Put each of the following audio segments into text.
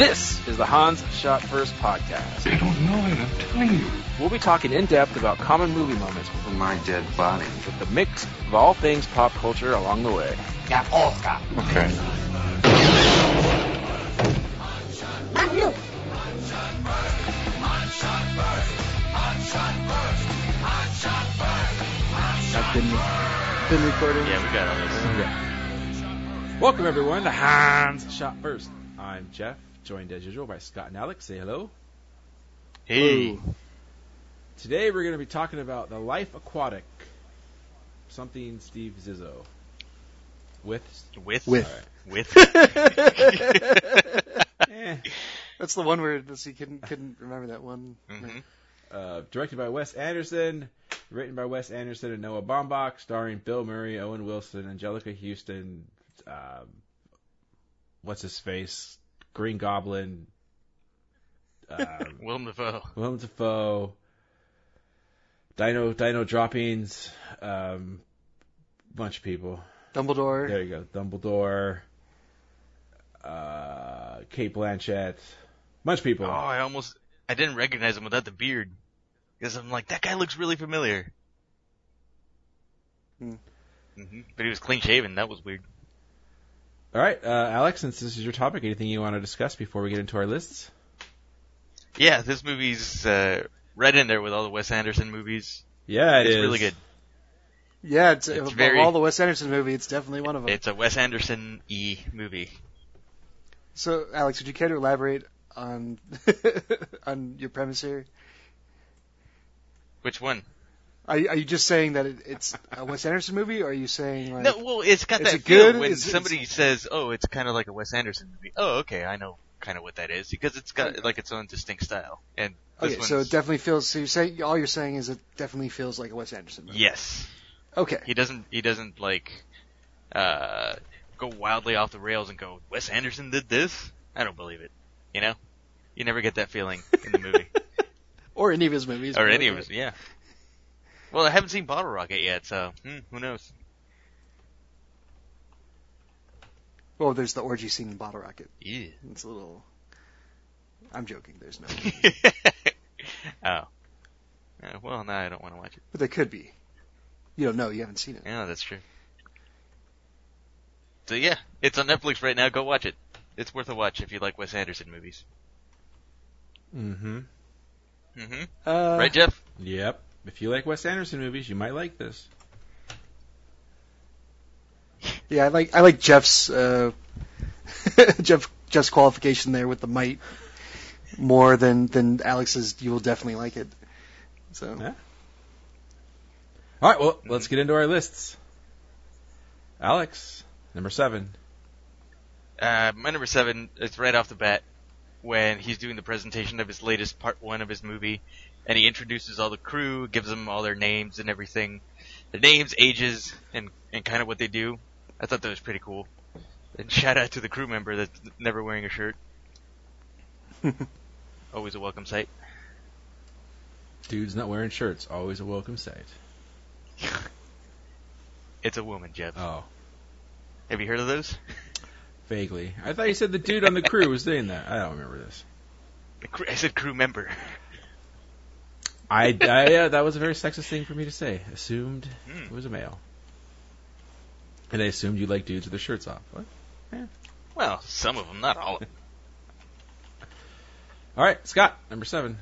This is the Hans Shot First podcast. I don't know it, I'm telling you. We'll be talking in depth about common movie moments For my dead body. with the mix of all things pop culture along the way. Okay. I've been, been recording. Yeah, we got all this. Welcome everyone to Hans Shot First. I'm Jeff, joined as usual by Scott and Alex. Say hello. Hey, Today we're going to be talking about the Life Aquatic, something Steve Zissou. With with With. with eh, That's the one where this, you couldn't couldn't remember that one. Mhm. uh, directed by Wes Anderson, written by Wes Anderson and Noah Baumbach, starring Bill Murray, Owen Wilson, Anjelica Huston, um, what's his face, Green Goblin, um, Willem Dafoe. Willem Dafoe, Dino Dino droppings, um, bunch of people. Dumbledore. There you go, Dumbledore, uh, Cate Blanchett, bunch of people. Oh, I almost I didn't recognize him without the beard because I'm like that guy looks really familiar. Hmm. hmm But he was clean shaven. That was weird. All right, uh, Alex, since this is your topic, anything you want to discuss before we get into our lists? Yeah, this movie's uh, right in there with all the Wes Anderson movies. Yeah, it it's is. really good. Yeah, it's, It's very- all the Wes Anderson movie, it's definitely one of them. It's a Wes Anderson e movie. so, Alex, would you care to elaborate on on your premise here? Which one? Are, you- are you just saying that it, it's a Wes Anderson movie, or are you saying like No, well, it's got that it feel good? when Is somebody says, "Oh, it's kind of like a Wes Anderson movie." Oh, okay, I know kind of what that is because it's got like its own distinct style. And this okay, so it definitely feels. So you say all you're saying is it definitely feels like a Wes Anderson movie. yes, Okay. he doesn't he doesn't like uh go wildly off the rails and go, "Wes Anderson did this." I don't believe it. You know, you never get that feeling in the movie Or any of his movies. or any of his. Yeah. Well, I haven't seen Bottle Rocket yet, so hmm, who knows? Well, there's the orgy scene in Bottle Rocket. Yeah. It's a little. I'm joking. There's no. oh. Uh, well, now I don't want to watch it. but there could be. You don't know. You haven't seen it. Yeah, that's true. So yeah, it's on Netflix right now. Go watch it. It's worth a watch if you like Wes Anderson movies. Mm-hmm. hmm Uh, right, Jeff? Yep. If you like Wes Anderson movies, you might like this. Yeah, I like I like Jeff's uh, Jeff Jeff's qualification there with the might more than than Alex's. You will definitely like it. So Yeah. All right, well, let's get into our lists. Alex, number seven. Uh, my number seven is right off the bat when he's doing the presentation of his latest part one of his movie, and he introduces all the crew, gives them all their names and everything, their names, ages, and and kind of what they do. I thought that was pretty cool. And shout out to the crew member that's never wearing a shirt. Always a welcome sight. Dude's not wearing shirts. Always a welcome sight. It's a woman, Jeff. Oh, Have you heard of those? vaguely. I thought you said the dude on the crew was doing that. I don't remember this. The I said crew member. I, I yeah, that was a very sexist thing for me to say. Assumed Hmm. it was a male. And I assumed you like dudes with their shirts off. What? Well, some of them, not all of them. All right, Scott, number seven.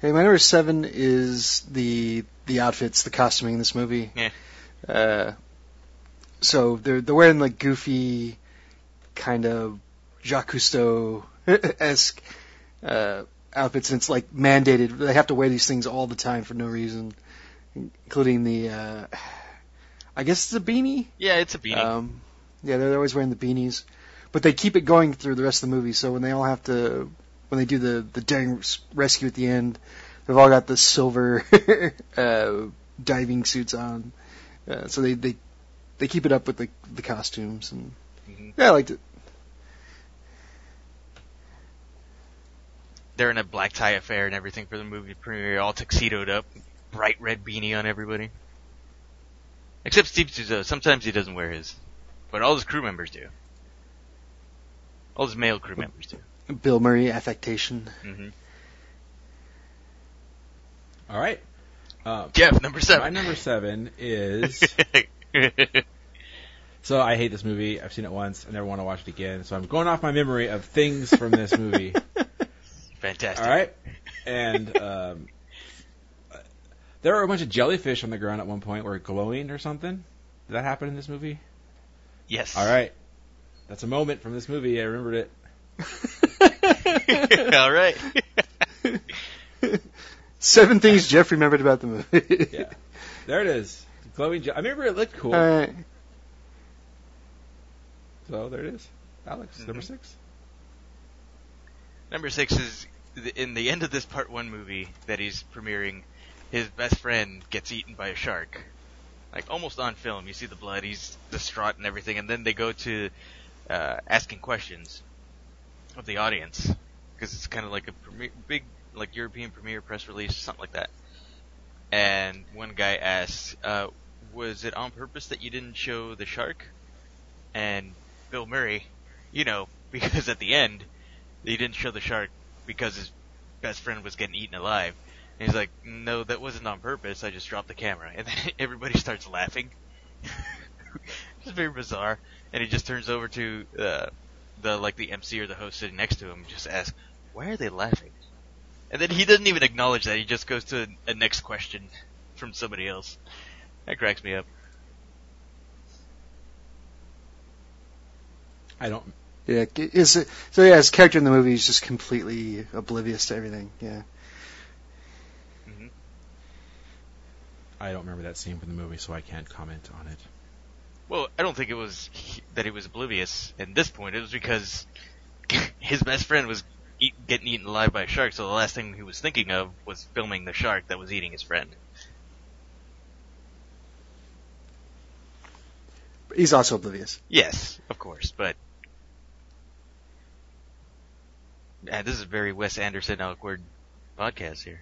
Hey, my number seven is the the outfits, the costuming in this movie. Yeah. Uh, so they're they're wearing like goofy, kind of Jacques Cousteau esque uh, outfits, and it's like mandated. They have to wear these things all the time for no reason, including the. Uh, I guess it's a beanie. Yeah, it's a beanie. Um, yeah, they're always wearing the beanies, but they keep it going through the rest of the movie. So when they all have to, when they do the the daring rescue at the end, they've all got the silver uh, diving suits on. Uh, so they they they keep it up with the the costumes, and Mhm. yeah, I liked it. They're in a black tie affair and everything for the movie premiere, all tuxedoed up, bright red beanie on everybody. Except Steve Zissou. Sometimes he doesn't wear his, but all his crew members do. All his male crew members do. Bill Murray affectation. Mm-hmm. All right. Uh, Jeff, number seven. my seven. number seven is. So I hate this movie. I've seen it once. I never want to watch it again. So I'm going off my memory of things from this movie. Fantastic. All right. And um, there were a bunch of jellyfish on the ground at one point, were glowing or something. Did that happen in this movie? Yes. All right. That's a moment from this movie. I remembered it. All right. Seven things Jeff remembered about the movie. Yeah. There it is. Glowing. Je- I remember it looked cool. All right. So there it is. Alex, number Mhm. six. Number six is in the end of this part one movie that he's premiering. His best friend gets eaten by a shark, like almost on film. You see the blood. He's distraught and everything, and then they go to uh, asking questions of the audience because it's kind of like a big like European premiere press release, something like that. And one guy asks, uh, "Was it on purpose that you didn't show the shark?" And Bill Murray, you know, because at the end he didn't show the shark because his best friend was getting eaten alive. And he's like, no, that wasn't on purpose. I just dropped the camera. And then everybody starts laughing. it's very bizarre. And he just turns over to uh, the like the MC or the host sitting next to him, and just asks, why are they laughing? And then he doesn't even acknowledge that. He just goes to a, a next question from somebody else. That cracks me up. I don't. Yeah, is it, so yeah, his character in the movie is just completely oblivious to everything. Yeah. hmm I don't remember that scene from the movie, so I can't comment on it. Well, I don't think it was he- that he was oblivious at this point. It was because his best friend was eat, getting eaten alive by a shark, so the last thing he was thinking of was filming the shark that was eating his friend. He's also oblivious. Yes, of course, but yeah, this is a very Wes Anderson awkward podcast here.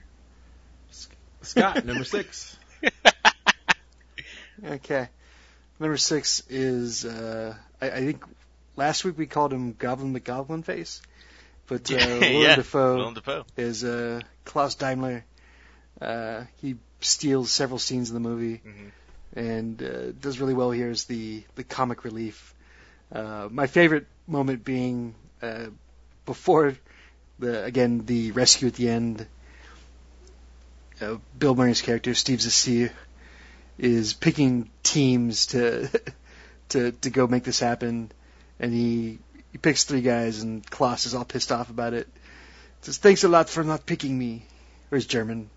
Scott, number six. Okay. Number six is uh, I, I think last week we called him Goblin McGoblin Face, but uh, Willem yeah, Dafoe Willem Dafoe. is uh, Klaus Daimler. Uh, he steals several scenes in the movie Mhm. and uh, does really well here as the the comic relief. Uh, my favorite moment being uh, before the again the rescue at the end. Uh, Bill Murray's character Steve Zissou is picking teams to to to go make this happen, and he he picks three guys, and Klaus is all pissed off about it. Says thanks a lot for not picking me, or he's German.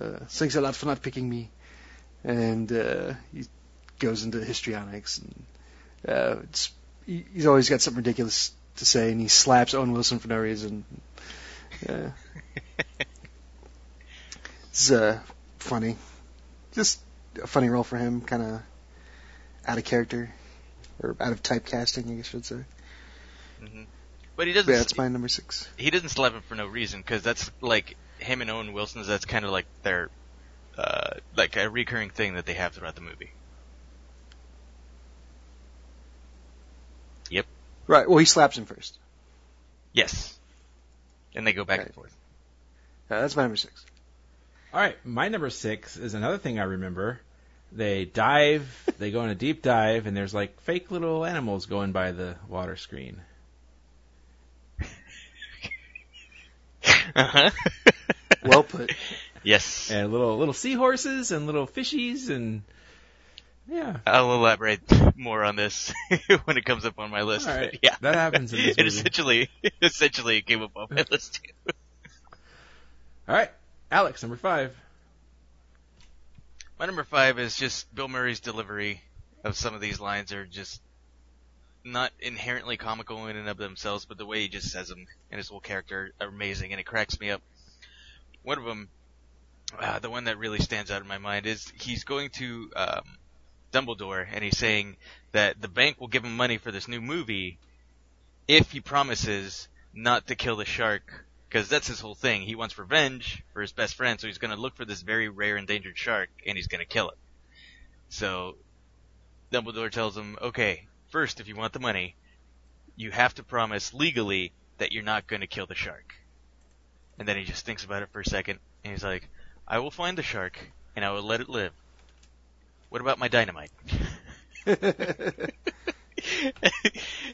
Uh, thanks a lot for not picking me, and uh, he goes into histrionics, and uh, it's, he, he's always got something ridiculous to say, and he slaps Owen Wilson for no reason. Uh, it's uh, funny, just a funny role for him, kind of out of character or out of typecasting, I guess I should say. hmm But he doesn't. Yeah, that's my number six. he doesn't slap him for no reason because that's like him and Owen Wilson's. That's kind of like their uh, like a recurring thing that they have throughout the movie. Right. Well, he slaps him first. Yes, and they go back Right. and forth. Uh, that's my number six. All right, my number six is another thing I remember. They dive, they go on a deep dive, and there's like fake little animals going by the water screen. Uh-huh. Well put. yes, And little little seahorses and little fishies and yeah. I'll elaborate more on this when it comes up on my list. But. Yeah, That happens in this it movie. essentially, essentially it came up on my list too. All right, Alex, number five. My number five is just Bill Murray's delivery of some of these lines are just not inherently comical in and of themselves, but the way he just says them and his whole character are amazing, and it cracks me up. One of them, uh, the one that really stands out in my mind, is he's going to um, Dumbledore and he's saying that the bank will give him money for this new movie if he promises not to kill the shark. Because that's his whole thing. He wants revenge for his best friend, so he's going to look for this very rare endangered shark and he's going to kill it. So Dumbledore tells him, okay, first, if you want the money, you have to promise legally that you're not going to kill the shark. And then he just thinks about it for a second, and he's like, I will find the shark, and I will let it live. What about my dynamite? and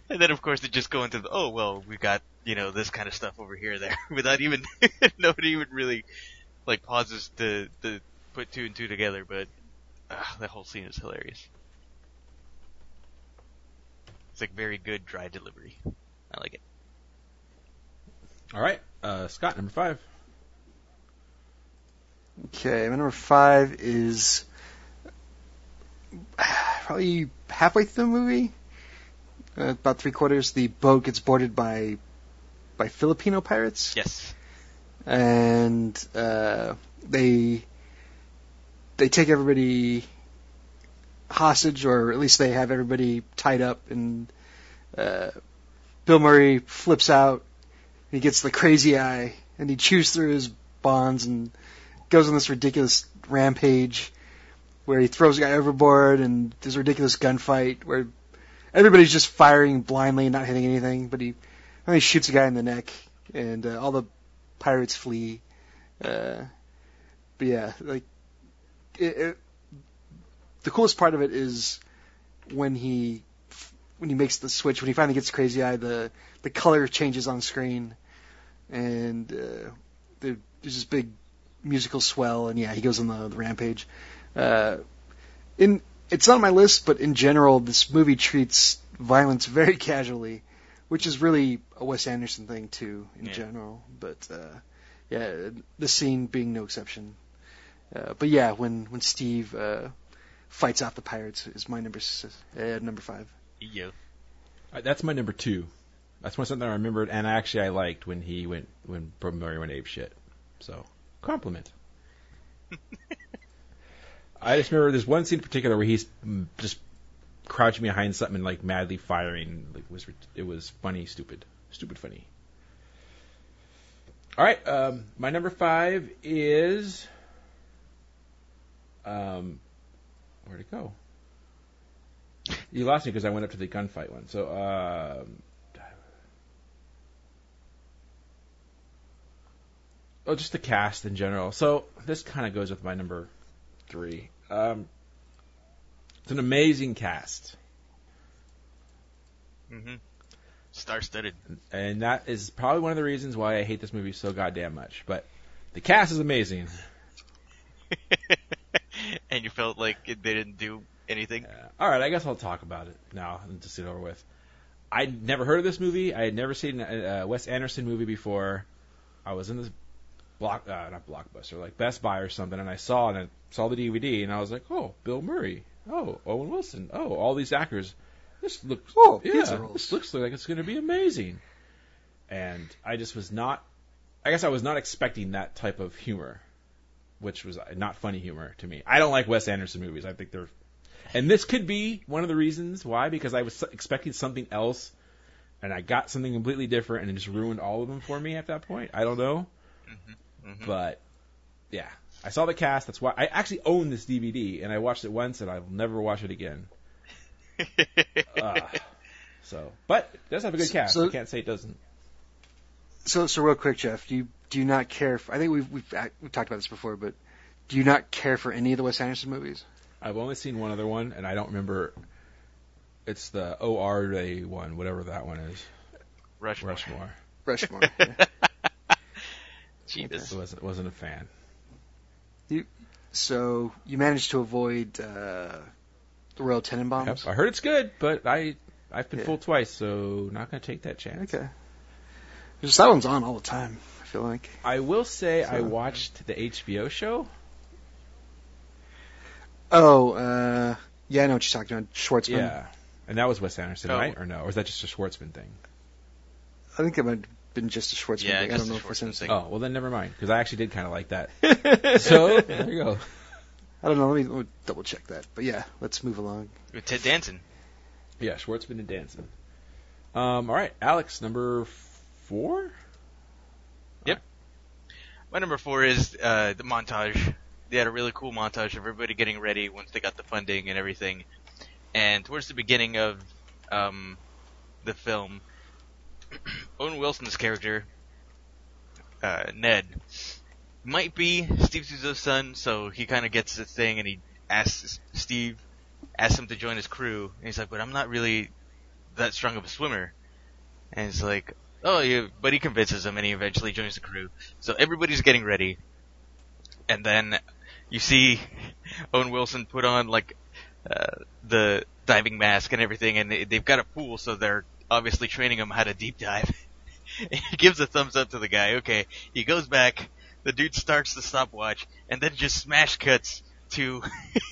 then of course they just go into the, oh well, we've got, you know, this kind of stuff over here there, without even, nobody even really, like, pauses to, to put two and two together, but, uh, that whole scene is hilarious. It's like very good dry delivery. I like it. All right, uh, Scott, number five. Okay, my number five is probably halfway through the movie, uh, about three quarters. The boat gets boarded by by Filipino pirates, Yes. and uh, they they take everybody hostage, or at least they have everybody tied up. And uh, Bill Murray flips out. He gets the crazy eye, and he chews through his bonds and goes on this ridiculous rampage where he throws a guy overboard, and a ridiculous gunfight where everybody's just firing blindly and not hitting anything, but he only shoots a guy in the neck, and uh, all the pirates flee. Uh, but yeah, like it, it, the coolest part of it is when he when he makes the switch when he finally gets crazy eye the the color changes on screen and uh, there's this big musical swell and yeah he goes on the, the rampage uh, in it's not on my list but in general this movie treats violence very casually which is really a Wes Anderson thing too in Yeah. general but uh, yeah the scene being no exception uh, but yeah when when Steve uh, fights off the pirates is my number s- uh, number five Yeah, Uh, That's my number two. That's one something I remembered, and actually I liked when he went when Bill Murray went ape shit. So compliment. I just remember there's one scene in particular where he's mm, just crouching behind something and like madly firing. Like, was it was funny, stupid, stupid funny. All right, um, my number five is um, where'd it go? You lost me because I went up to the gunfight one. So, um, oh, just the cast in general. So this kind of goes with my number three. Um, it's an amazing cast, Mm-hmm. Star-studded. and that is probably one of the reasons why I hate this movie so goddamn much. But the cast is amazing. and you felt like it, they didn't do anything. Uh, all right, I guess I'll talk about it now and just get over with. I'd never heard of this movie. I had never seen a, a Wes Anderson movie before. I was in this block, uh, not blockbuster, like Best Buy or something, and I saw it and I saw the DVD, and I was like, oh, Bill Murray, oh, Owen Wilson, oh, all these actors. This looks, Oh, yeah, this looks like it's going to be amazing. And I just was not, I guess I was not expecting that type of humor, which was uh, not funny humor to me. I don't like Wes Anderson movies. I think they're and this could be one of the reasons why, because I was expecting something else, and I got something completely different, and it just ruined all of them for me at that point. I don't know, Mhm. but yeah, I saw the cast. That's why I actually own this DVD, and I watched it once, and I'll never watch it again. Uh, so, but it does have a good cast. so- I can't say it doesn't. So, so real quick, Jeff, do you do you not care? For, I think we've we've act- we've talked about this before, but do you not care for any of the Wes Anderson movies? I've only seen one other one, and I don't remember. It's the OR Day one, whatever that one is. Rushmore. Rushmore. Rushmore. yeah. Jesus. Wasn't wasn't a fan. You, So you managed to avoid uh, the Royal Tenenbaums. Yep, I heard it's good, but I I've been Yeah. fooled twice, so not gonna take that chance. Okay. Just that one's on all the time. I feel like. I will say I watched the HBO show. Oh, uh, yeah, I know what you're talking about. Schwartzman. Yeah, and that was Wes Anderson, Oh. right? Or no? Or is that just a Schwartzman thing? I think it might have been just a Schwartzman Yeah, thing. I don't know a if it's Schwartzman anything. thing. Oh, well then never mind, because I actually did kind of like that. so there you go. I don't know. Let me, let me double check that. But yeah, let's move along. With Ted Danson. Yeah, Schwartzman and Danson. Um, all right, Alex, number four. Yep. My number four is uh, the montage. They had a really cool montage of everybody getting ready once they got the funding and everything. And towards the beginning of um, the film, Owen Wilson's character, uh, Ned, might be Steve Zissou's son, so he kind of gets the thing, and he asks Steve, asks him to join his crew, and he's like, "But I'm not really that strong of a swimmer," and he's like, "Oh, yeah," but he convinces him, and he eventually joins the crew. So everybody's getting ready, and then you see Owen Wilson put on like uh, the diving mask and everything, and they, they've got a pool, so they're obviously training him how to deep dive. he gives a thumbs up to the guy. Okay, he goes back. The dude starts the stopwatch, and then just smash cuts to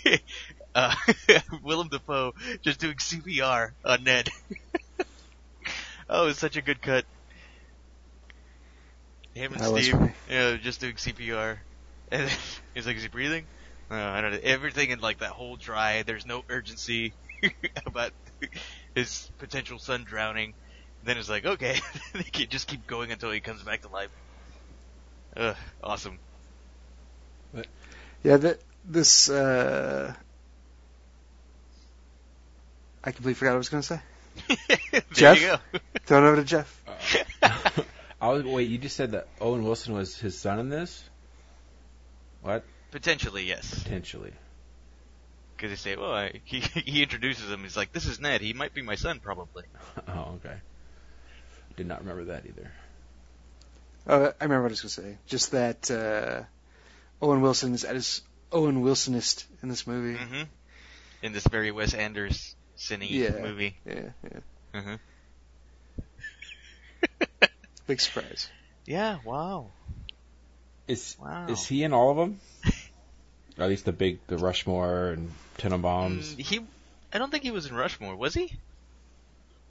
uh, Willem Dafoe just doing CPR on Ned. oh, it's such a good cut. Him and That Steve, you know, just doing CPR. And then he's like, is he breathing? No, I don't know. Everything in like that whole dry, there's no urgency about his potential son drowning. Then it's like, okay, they can just keep going until he comes back to life. Ugh, awesome. But, Yeah, that this uh I completely forgot what I was going to say. there Jeff? you go. Throw it over to Jeff. I was wait. You just said that Owen Wilson was his son in this. What? Potentially, yes. Potentially. Because they say, well, I, he he introduces him. He's like, this is Ned. He might be my son, probably. Oh, okay. Did not remember that either. Oh, I remember what I was going to say. Just that uh Owen Wilson is at his Owen Wilsonist in this movie. hmm In this very Wes Anderson Yeah. movie. Yeah, yeah. hmm Big surprise. Yeah. Wow. Is Wow. is he in all of them? Or at least the big, the Rushmore and Tenenbaums. Mm, he, I don't think he was in Rushmore, was he?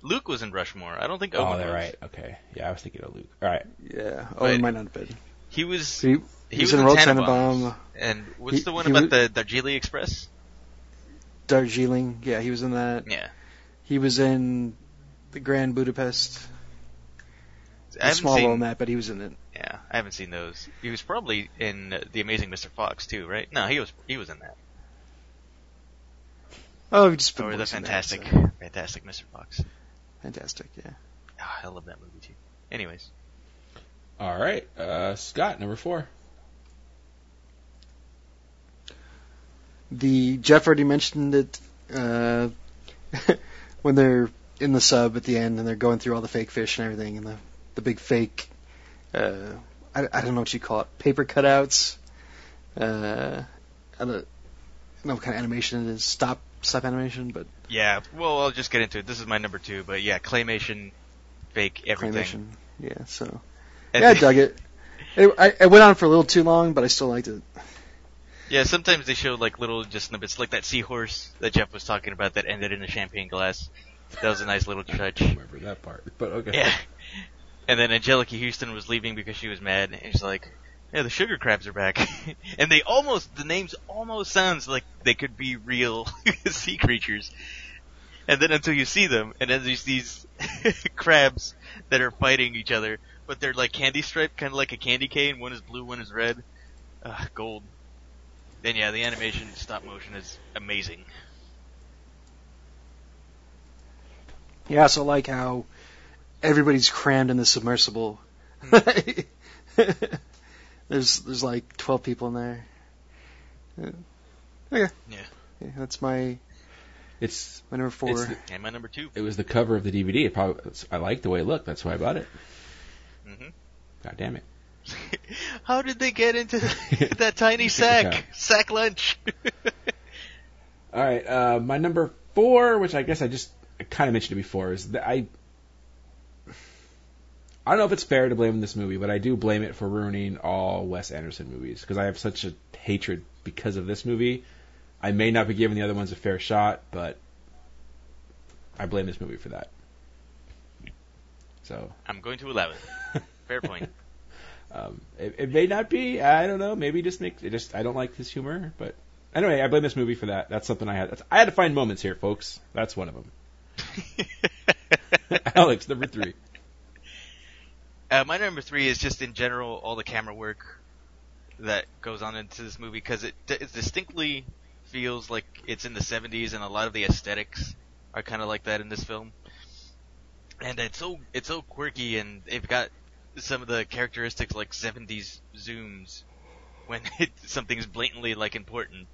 Luke was in Rushmore. I don't think oh, they're was. right. Okay. Yeah, I was thinking of Luke. All right. Yeah. But- Owen might not have been. He was. He, He, he was was in in Tenenbaum, And what's He- the one about was- the Darjeeling Express? Darjeeling. Yeah, he was in that. Yeah. He was in the Grand Budapest. I A haven't small seen, role in that, but he was in it. Yeah, I haven't seen those. He was probably in uh, The Amazing Mr. Fox too, right? No, he was he was in that. Oh, he just put Or the voice in that, fantastic, so- fantastic Mr. Fox. fantastic. Yeah. Ah, I love that movie too. Anyways, All right. Uh, Scott, number four. The Jeff already mentioned it uh, when they're in the sub at the end and they're going through all the fake fish and everything and the the big fake uh, I, I don't know what you call it paper cutouts. Uh, I don't know what kind of animation it is. Stop stop animation, but yeah. Well, I'll just get into it. This is my number two, but yeah, claymation, fake everything. claymation. Yeah. So And yeah, I dug it. It, I, it went on for a little too long, but I still liked it. Yeah, sometimes they show like little just snippets, like that seahorse that Jeff was talking about that ended in a champagne glass. That was a nice little touch. I don't remember that part, but okay. Yeah. And then Anjelica Huston was leaving because she was mad, and she's like, "Yeah, the sugar crabs are back." and they almost, the names almost sounds like they could be real sea creatures. And then until you see them, and then there's these crabs that are fighting each other, but they're like candy striped, kind of like a candy cane. One is blue, one is red. Uh, gold. Then yeah, the animation stop motion is amazing. Yeah, so like how everybody's crammed in the submersible. there's there's like twelve people in there. Uh, Okay. Yeah. Yeah, that's my It's my number four. It's the- And my number two. it was the cover of the DVD. It probably I liked the way it looked. That's why I bought it. hmm God damn it. How did they get into that tiny sack? Sack lunch. All right, uh, my number four, which I guess I just kind of mentioned it before, is that I. I don't know if it's fair to blame this movie, but I do blame it for ruining all Wes Anderson movies because I have such a hatred because of this movie. I may not be giving the other ones a fair shot, but I blame this movie for that. So I'm going to allow it. Fair point. um, it, it may not be. I don't know. Maybe just make it just. I don't like his humor, but anyway, I blame this movie for that. That's something I had. That's, I had to find moments here, folks. That's one of them. Alex, number three. Uh, my number three is just in general all the camera work that goes on into this movie because it, it distinctly feels like it's in the 70s and a lot of the aesthetics are kind of like that in this film. and it's so it's so quirky, and they've got some of the characteristics like 70s zooms when it, something's blatantly like important.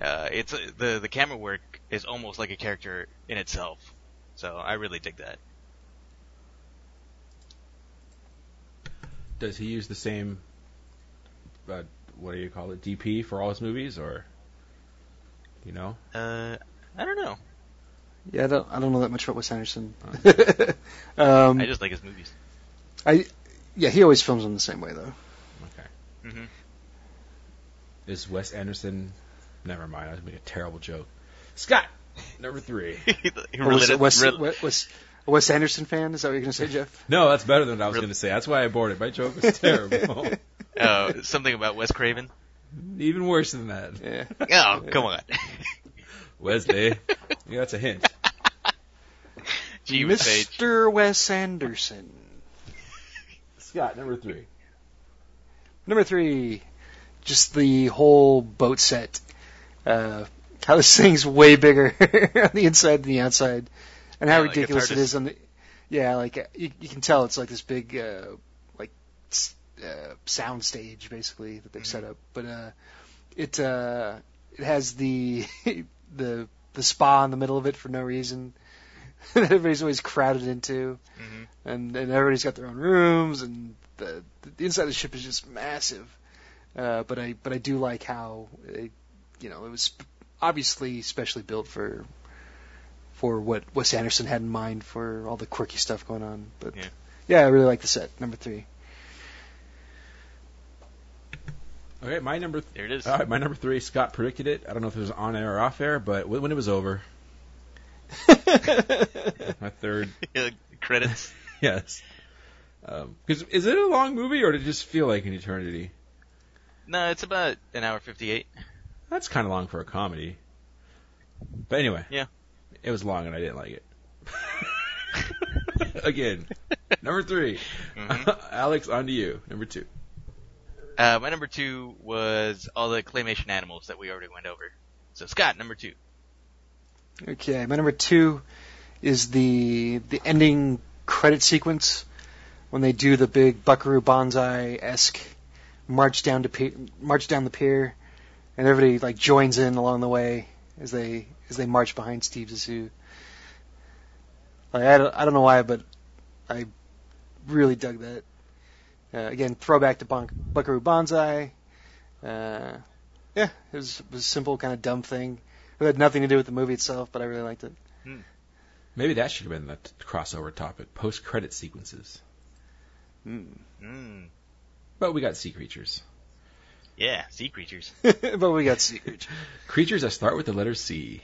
Uh, it's the the camera work is almost like a character in itself, so I really dig that. Does he use the same, uh, what do you call it, DP for all his movies, or, you know? Uh, I don't know. Yeah, I don't, I don't know that much about Wes Anderson. Oh. um, I just like his movies. I, yeah, he always films them the same way though. Okay. hmm Is Wes Anderson? Never mind. I was making a terrible joke. Scott, number three. he Or was, related- Wes, rel- Wes, Wes, a Wes Anderson fan? Is that what you're gonna say, Jeff? No, that's better than what I was Really? going to say. That's why I bored it. My joke was terrible. uh, something about Wes Craven. Even worse than that. Yeah. Oh, come on. Wesley. yeah, that's a hint. Gee, Miss Page. Mr. Wes Anderson. Scott, number three. Number three, just the whole boat set. Uh, how this thing's way bigger on the inside than the outside, and how Yeah, like ridiculous hard it to on the. Yeah, like you, you can tell it's like this big, uh, like uh, sound stage basically that they've set up. But uh, it uh, it has the the the spa in the middle of it for no reason. that Everybody's always crowded into hmm and and everybody's got their own rooms, and the the inside of the ship is just massive. Uh, but I but I do like how it, you know it was obviously specially built for for what Wes Anderson had in mind for all the quirky stuff going on. But Yeah. yeah I really like the set number three. Okay, my number. There it is. All right, my number three. Scott predicted it. I don't know if it was on air or off air, but when when it was over, my third. Credits. Yes. Um, because is it a long movie or did it just feel like an eternity? No, it's about an hour fifty-eight. That's kind of long for a comedy. But anyway. Yeah. It was long and I didn't like it. Again, number 3 Mhm. Alex, on to you. Number two. Uh, my number two was all the claymation animals that we already went over. So Scott, number two. Okay, my number two is the the ending credit sequence when they do the big Buckaroo Banzai esque march down to pier, march down the pier, and everybody like joins in along the way as they as they march behind Steve Zissou. Like I don't, I don't know why, but I really dug that. Uh, again, throwback to Bon- Buckaroo Banzai. Uh, yeah, it was, it was a simple kind of dumb thing. It had nothing to do with the movie itself, but I really liked it. Maybe that should have been the t- crossover topic. Post credit sequences. Mm. Mm. But we got sea creatures. Yeah, sea creatures. but we got sea creatures. Creatures that start with the letter C.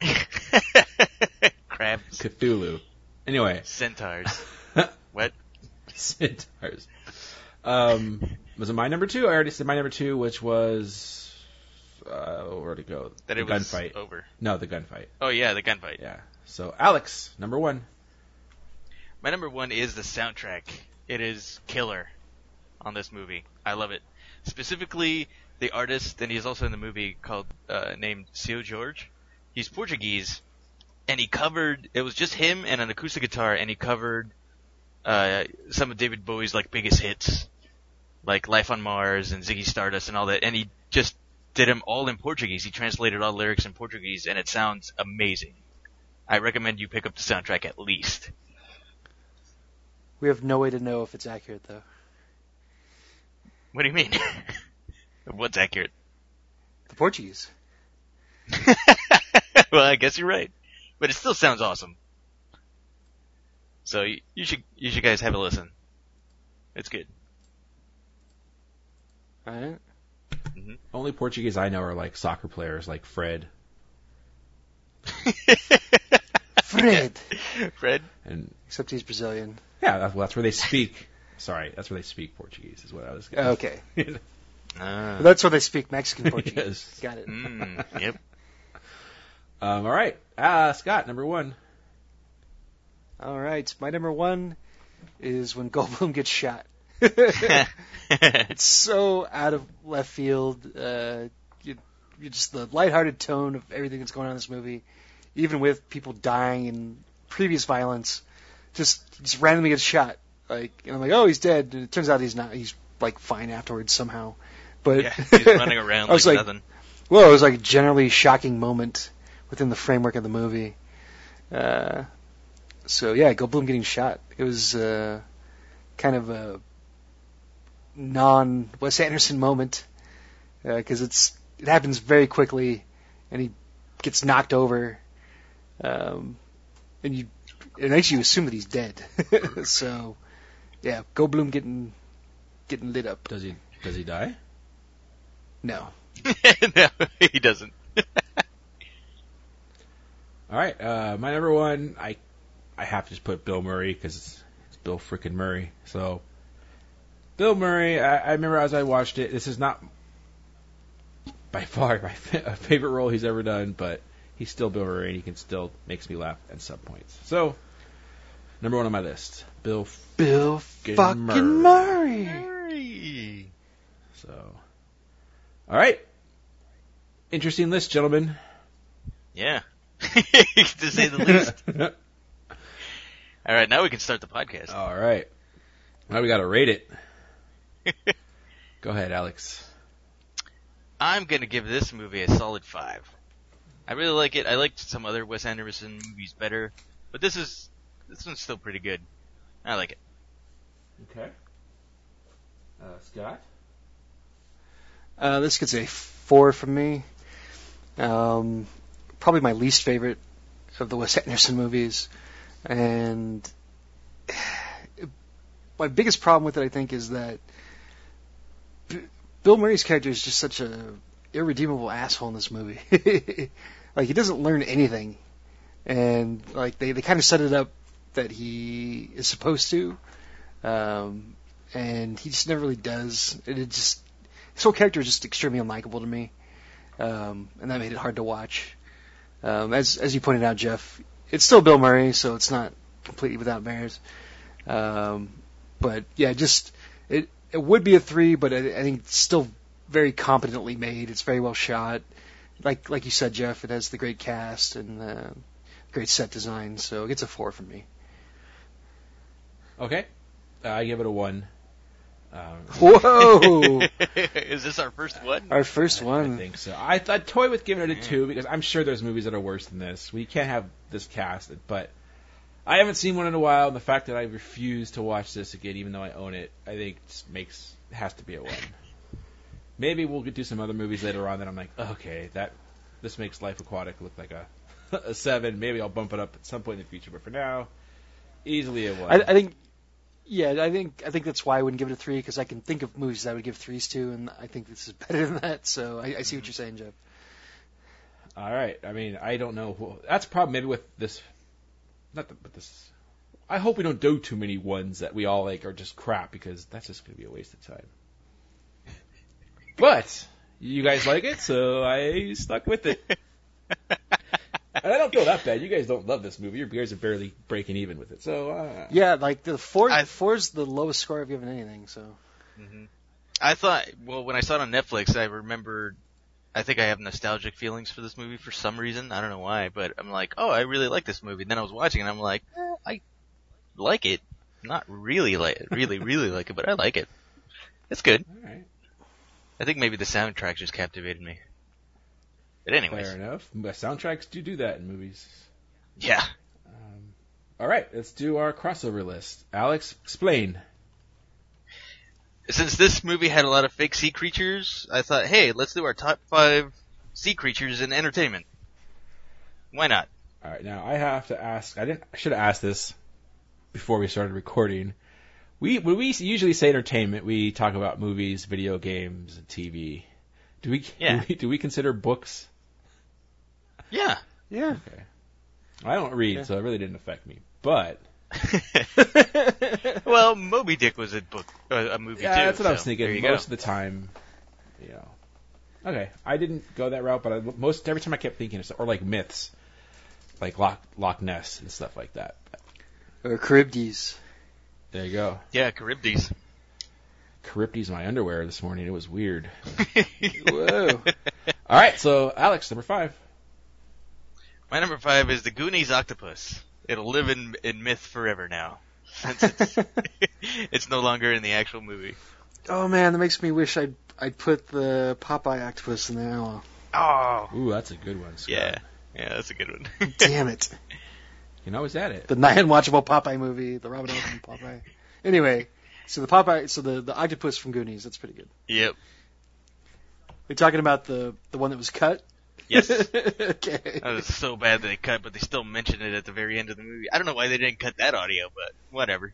Crabs, Cthulhu. Anyway. centaurs. What? Centaurs. Um, was it my number two? I already said my number two, which was uh, where to go? That the it was gunfight. over. No, the gunfight. Oh yeah, the gunfight. Yeah. So Alex, number one. My number one is the soundtrack. It is killer on this movie. I love it. Specifically, the artist, and he's also in the movie called uh, named Seu Jorge. He's Portuguese, and he covered. It was just him and an acoustic guitar, and he covered uh, some of David Bowie's like biggest hits, like Life on Mars and Ziggy Stardust and all that. And he just did them all in Portuguese. He translated all the lyrics in Portuguese, and it sounds amazing. I recommend you pick up the soundtrack at least. We have no way to know if it's accurate though. What do you mean? What's accurate? The Portuguese. well, I guess you're right, but it still sounds awesome. So you, you should you should guys have a listen. It's good. All right. Only Portuguese I know are like soccer players, like Fred Fred. Fred. and Except he's Brazilian. yeah, that's, well, that's where they speak. Sorry, that's where they speak Portuguese. Is what I was. Gonna, Okay. Uh, That's where they speak Mexican Portuguese. Yes. Got it. mm, yep. Um, all right, uh, Scott, number one. All right. My number one is when Goldblum gets shot. It's so out of left field. Uh, you, you just the lighthearted tone of everything that's going on in this movie, even with people dying and previous violence, just just randomly gets shot. Like, and I'm like, oh, he's dead. And it turns out he's not. He's like fine afterwards somehow. But Yeah, he's running around I was like, like, nothing. well, it was like a generally shocking moment within the framework of the movie. Uh, so yeah, Goldblum getting shot. It was uh, kind of a non Wes Anderson moment because it's it happens very quickly, and he gets knocked over, um, and you it makes you assume that he's dead. so yeah, Goldblum getting getting lit up. Does he does he die? No, no, he doesn't. All right, uh, my number one, I I have to just put Bill Murray because it's, it's Bill freaking Murray. So Bill Murray, I, I remember as I watched it. This is not by far my fa- favorite role he's ever done, but he's still Bill Murray, and he can still makes me laugh at some points. So number one on my list, Bill. Bill Fucking fucking Murray. Murray. So all right, interesting list, gentlemen. Yeah. to say the least. All right, now we can start the podcast. All right. Now we got to rate it. Go ahead, Alex. I'm gonna give this movie a solid five. I really like it. I liked some other Wes Anderson movies better, but this is this one's still pretty good. I like it. Okay. Uh, Scott? Uh, this gets a four from me. Um, probably my least favorite of the Wes Anderson movies, and my biggest problem with it, I think, is that B- Bill Murray's character is just such a irredeemable asshole in this movie. like he doesn't learn anything, and like they they kind of set it up that he is supposed to, um, and he just never really does. And it just his whole character is just extremely unlikable to me, um, and that made it hard to watch. Um, as as you pointed out, Jeff, it's still Bill Murray, so it's not completely without merit. Um, but yeah, just it it would be a three, but I, I think it's still very competently made. It's very well shot. Like like you said, Jeff, it has the great cast and uh, great set design, so it gets a four from me. Okay. I give it a one. Um, Whoa, is this our first one? our first one. I think so. I, I toy with giving it a two because I'm sure there's movies that are worse than this. We can't have this cast, but I haven't seen one in a while, and the fact that I refuse to watch this again, even though I own it, I think makes has to be a one. Maybe we'll do some other movies later on that I'm like, okay, that this makes Life Aquatic look like a a seven. Maybe I'll bump it up at some point in the future, but for now, easily a one. I, I think, yeah, I think I think that's why I wouldn't give it a three because I can think of movies that I would give threes to, and I think this is better than that. So I, I see what mm-hmm. you're saying, Jeff. All right. I mean, I don't know. who- That's a problem maybe with this. Not the, but this. I hope we don't do too many ones that we all like are just crap because that's just going to be a waste of time. But you guys like it, so I stuck with it. And I don't feel that bad. You guys don't love this movie. Your beers are barely breaking even with it. So uh, Yeah, like the four I- four's the lowest score I've given anything. So hmm I thought, well, when I saw it on Netflix, I remembered. I think I have nostalgic feelings for this movie for some reason. I don't know why, but I'm like, oh, I really like this movie. And then I was watching, and I'm like, eh, I like it. Not really like it, really, really like it, but I like it. It's good. all right, I think maybe the soundtrack just captivated me. But anyways, fair enough. Soundtracks do do that in movies. yeah. Um, all right, let's do our crossover list. Alex, explain. Since this movie had a lot of fake sea creatures, I thought, hey, let's do our top five sea creatures in entertainment. Why not? All right, now I have to ask. I didn't. I should have asked this before we started recording. We when we usually say entertainment, we talk about movies, video games, and TV. Do we? Yeah. Do we, do we consider books? Yeah. yeah, Okay. I don't read, Yeah. so it really didn't affect me. But well, Moby Dick was a book, uh, a movie yeah, too. that's what I was so thinking. Most go. of the time, you know. Okay, I didn't go that route, but I, most every time I kept thinking, of stuff- or like myths, like Loch Loch Ness and stuff like that. or Charybdis. There you go. Yeah, Charybdis. Charybdis my underwear this morning. It was weird. Whoa. All right, so Alex, number five. My number five is the Goonies Octopus. It'll live in in myth forever now. Since it's, it's no longer in the actual movie. Oh man, that makes me wish I'd I'd put the Popeye octopus in there. Oh, Oh, Ooh, that's a good one. Scott. yeah, yeah, that's a good one. damn it! You can always add it. The nine watchable Popeye movie, the Robin Hood Popeye. Anyway, so the Popeye, so the the octopus from Goonies, that's pretty good. yep. You're talking about the the one that was cut. Yes. okay. That was so bad that they cut, but they still mentioned it at the very end of the movie. I don't know why they didn't cut that audio, but whatever.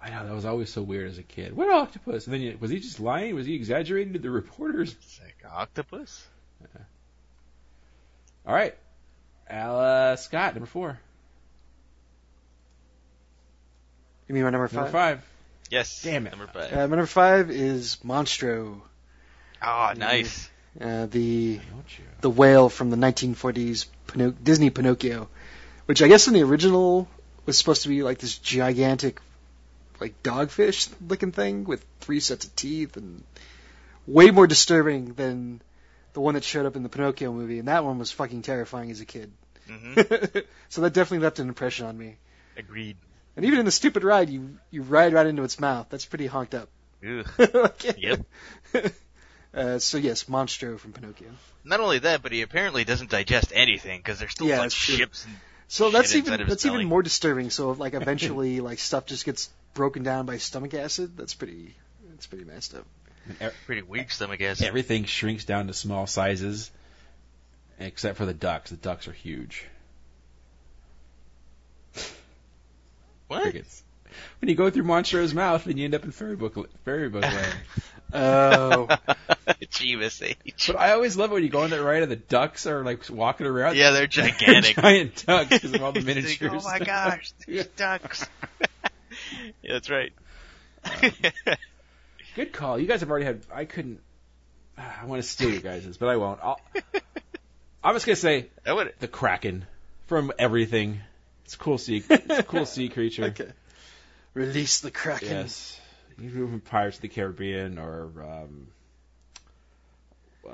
I know that was always so weird as a kid. What octopus? And then you, was he just lying? Was he exaggerating to the reporters? It's like octopus. All right, Al uh, Scott, number four, You mean my number five? number five. Yes. Damn it. Number five. Uh, my number five is Monstro, oh, nice. Uh, the the whale from the 1940s Pino- Disney Pinocchio, which I guess in the original was supposed to be like this gigantic, like dogfish looking thing with three sets of teeth and way more disturbing than the one that showed up in the Pinocchio movie, and that one was fucking terrifying as a kid. hmm so that definitely left an impression on me. Agreed. And even in the stupid ride, you you ride right into its mouth. That's pretty honked up. Ugh. okay. Yep. Uh, so yes, Monstro from Pinocchio. Not only that, but he apparently doesn't digest anything because there's still Yeah, like that's true. ships and So that's Shit inside even of his that's even belly. more disturbing. So if like eventually like stuff just gets broken down by stomach acid, that's pretty that's pretty messed up. pretty weak stomach acid. e-, Everything shrinks down to small sizes, except for the ducks. The ducks are huge. What? Crickets. When you go through Monstro's mouth, then you end up in fairy book fairy book land. Oh, Jeebus H. but I always love it when you go on that ride and the ducks are like walking around. Yeah, they're gigantic. giant ducks because of all the miniatures. oh my gosh, these ducks. yeah, that's right. Um, good call. You guys have already had. I couldn't. I want to steal your guys's, but I won't. I'll, I'm just gonna say I would. the kraken from everything. It's a cool sea. It's a cool sea creature. okay. Release the kraken. Yes. You can from Pirates of the Caribbean or um, uh,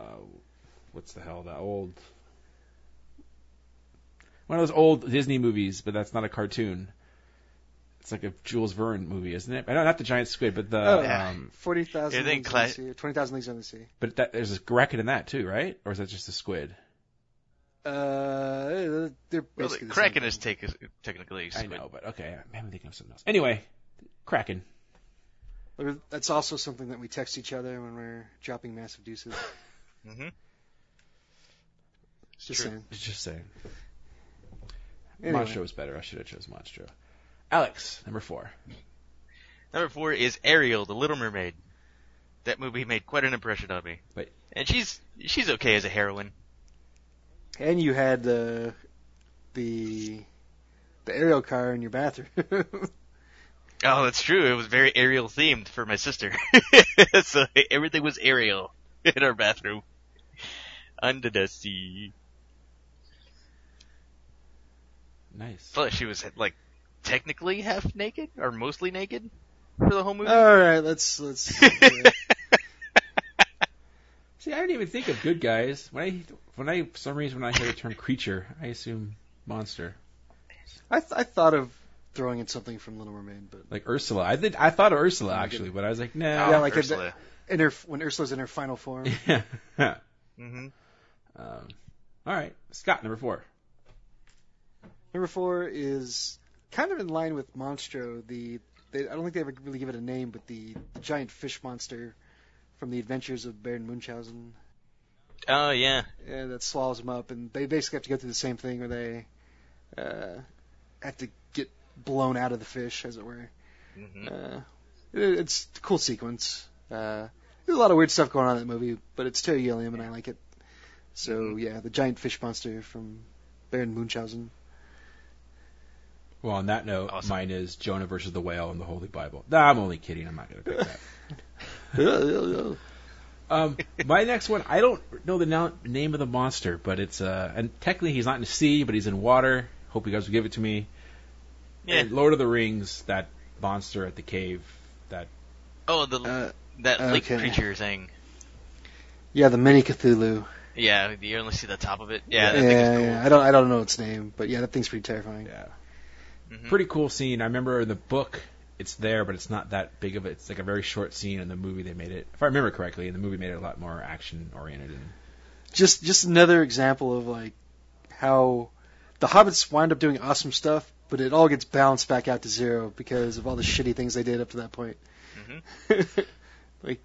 what's the hell that old one of those old Disney movies, but that's not a cartoon. It's like a Jules Verne movie, isn't it? I know not the giant squid, but the Oh, yeah. um, Forty thousand leagues cla- under the sea. Twenty thousand leagues under the sea. but that, there's a kraken in that too, right? Or is that just a squid? Uh, they're Well, the Kraken is take, technically a I squid. know, but okay, I'm thinking of something else. Anyway, kraken. But That's also something that we text each other when we're dropping massive deuces. hmm Just True. saying. Just saying. Anyway. Monstro was better. I should have chose Monstro. Alex, number four. Number four is Ariel, the Little Mermaid. That movie made quite an impression on me. Wait. And she's she's okay as a heroine. And you had uh, the the Ariel car in your bathroom. Oh, that's true. It was very Ariel themed for my sister. so everything was Ariel in our bathroom. Under the sea. Nice. Plus, she was like technically half naked or mostly naked for the whole movie. All right, let's let's. See, I didn't even think of good guys. When I, when I, for some reason, when I hear the term creature, I assume monster, I th- I thought of throwing in something from Little Mermaid, but like Ursula. I did, I thought of Ursula actually, but I was like, no. nah. yeah, like Ursula. in her when Ursula's in her final form. um, hmm Um, all right, Scott, number four. Number four is kind of in line with Monstro. The they, I don't think they ever really give it a name, but the, the giant fish monster from the Adventures of Baron Munchausen. Oh yeah. Yeah, that swallows them up, and they basically have to go through the same thing where they uh, have to get blown out of the fish, as it were. hmm Uh, it, it's a cool sequence. Uh, there's a lot of weird stuff going on in that movie, but it's Terry Gilliam, and I like it. So Mhm. yeah, the giant fish monster from Baron Munchausen. Well, on that note, Awesome. mine is Jonah versus the whale in the Holy Bible. Nah, I'm only kidding. I'm not going to pick that. Um, my next one, I don't know the now, name of the monster, but it's uh, and technically he's not in the sea, but he's in water. Hope you guys will give it to me. Yeah. Lord of the Rings, that monster at the cave. That Oh, the Uh, that lake creature thing. yeah, the mini Cthulhu. Yeah, you only see the top of it. Yeah, yeah, that thing is cool. yeah. I don't I don't know its name, but yeah, that thing's pretty terrifying. yeah. Mhm. Pretty cool scene. I remember in the book it's there, but it's not that big of it. It's like a very short scene. In the movie, they made it, if I remember correctly, in the movie made it a lot more action oriented. And Just just another example of like how the hobbits wind up doing awesome stuff, but it all gets bounced back out to zero because of all the shitty things they did up to that point. Mhm. like,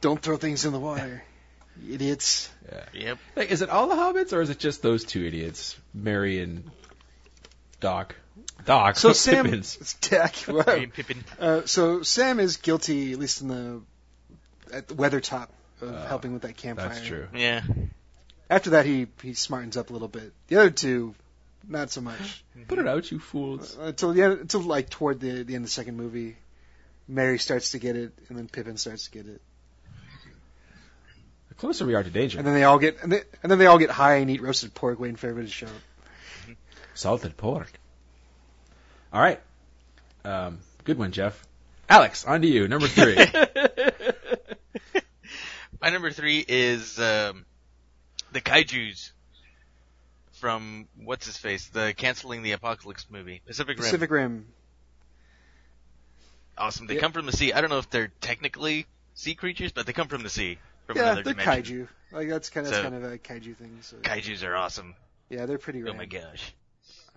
don't throw things in the water, you idiots. Yep. like, is it all the hobbits, or is it just those two idiots, Merry and Doc? Doc. So Sam, Pippins. it's Dak. Wow. Merry and Pippin. Uh, so Sam is guilty, at least in the at the Weathertop, of Uh, helping with that campfire. That's true. Yeah. After that, he he smartens up a little bit. The other two, not so much. Put it out, you fools. Uh, until the end, until like toward the the end of the second movie, Merry starts to get it, and then Pippin starts to get it, The closer we are to danger. and then they all get and, they, and then they all get high and eat roasted pork, waiting for everybody to show up. Salted pork. All right. Um, good one, Jeff. Alex, on to you. Number three. My number three is um, the Kaiju's from what's his face, the canceling the apocalypse movie, Pacific Rim. Pacific Rim. Awesome. They Yeah. come from the sea. I don't know if they're technically sea creatures, but they come from the sea, from Yeah, another they're dimension. kaiju. Like that's kind of that's So- kind of a kaiju thing. So. Kaiju's are awesome. Yeah, they're pretty Oh rad. my gosh.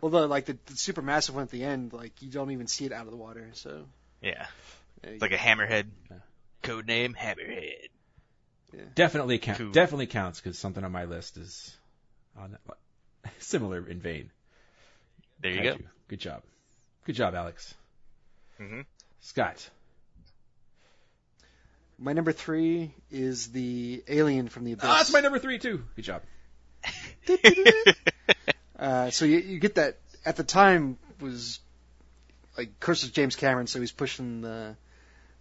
Well, the like the, the super massive one at the end, like you don't even see it out of the water. So Yeah. there It's like a hammerhead. Yeah. Code name Hammerhead. definitely count. Cool. Definitely counts because something on my list is on similar in vein. There you Kaiju. Good job. Good job, Alex. go. hmm Scott. My number three is the alien from the abyss. Ah, that's my number three too. Good job. Uh, so you, you get that at the time was like, Curse of James Cameron, so he's pushing the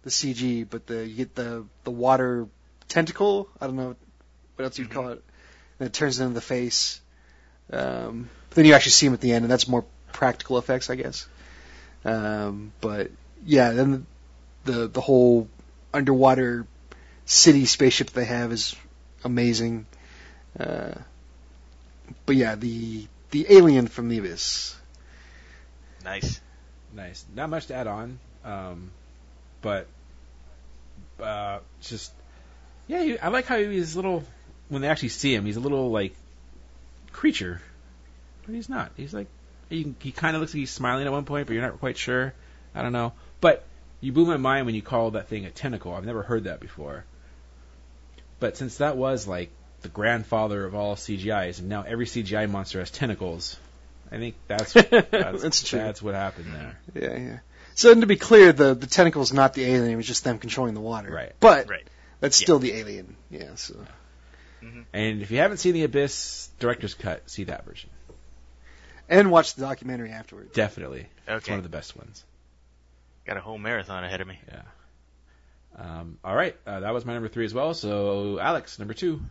the CG, but the you get the the water tentacle. I don't know what else you'd call it. And it turns into the face. Um, then you actually see him at the end, and that's more practical effects, I guess. Um, but yeah, then the, the the whole underwater city spaceship they have is amazing. Uh, but yeah, the the alien from the abyss. Nice. Nice. Not much to add on, um, but uh, just yeah. I like how he's a little when they actually see him. He's a little like creature, but he's not. He's like he, he kind of looks like he's smiling at one point, but you're not quite sure. I don't know. But you blew my mind when you called that thing a tentacle. I've never heard that before. But since that was like the grandfather of all CGIs, and now every CGI monster has tentacles, I think that's that's, That's true. that's what happened there. Yeah, yeah. So and to be clear, the the tentacle is not the alien; it was just them controlling the water. Right. But Right. that's Yeah. still the alien. Yeah. So And if you haven't seen The Abyss director's cut, see that version. and watch the documentary afterwards. Definitely, it's one of the best ones. Got a whole marathon ahead of me. Yeah. Um, all right, uh, that was my number three as well. So Alex, number two.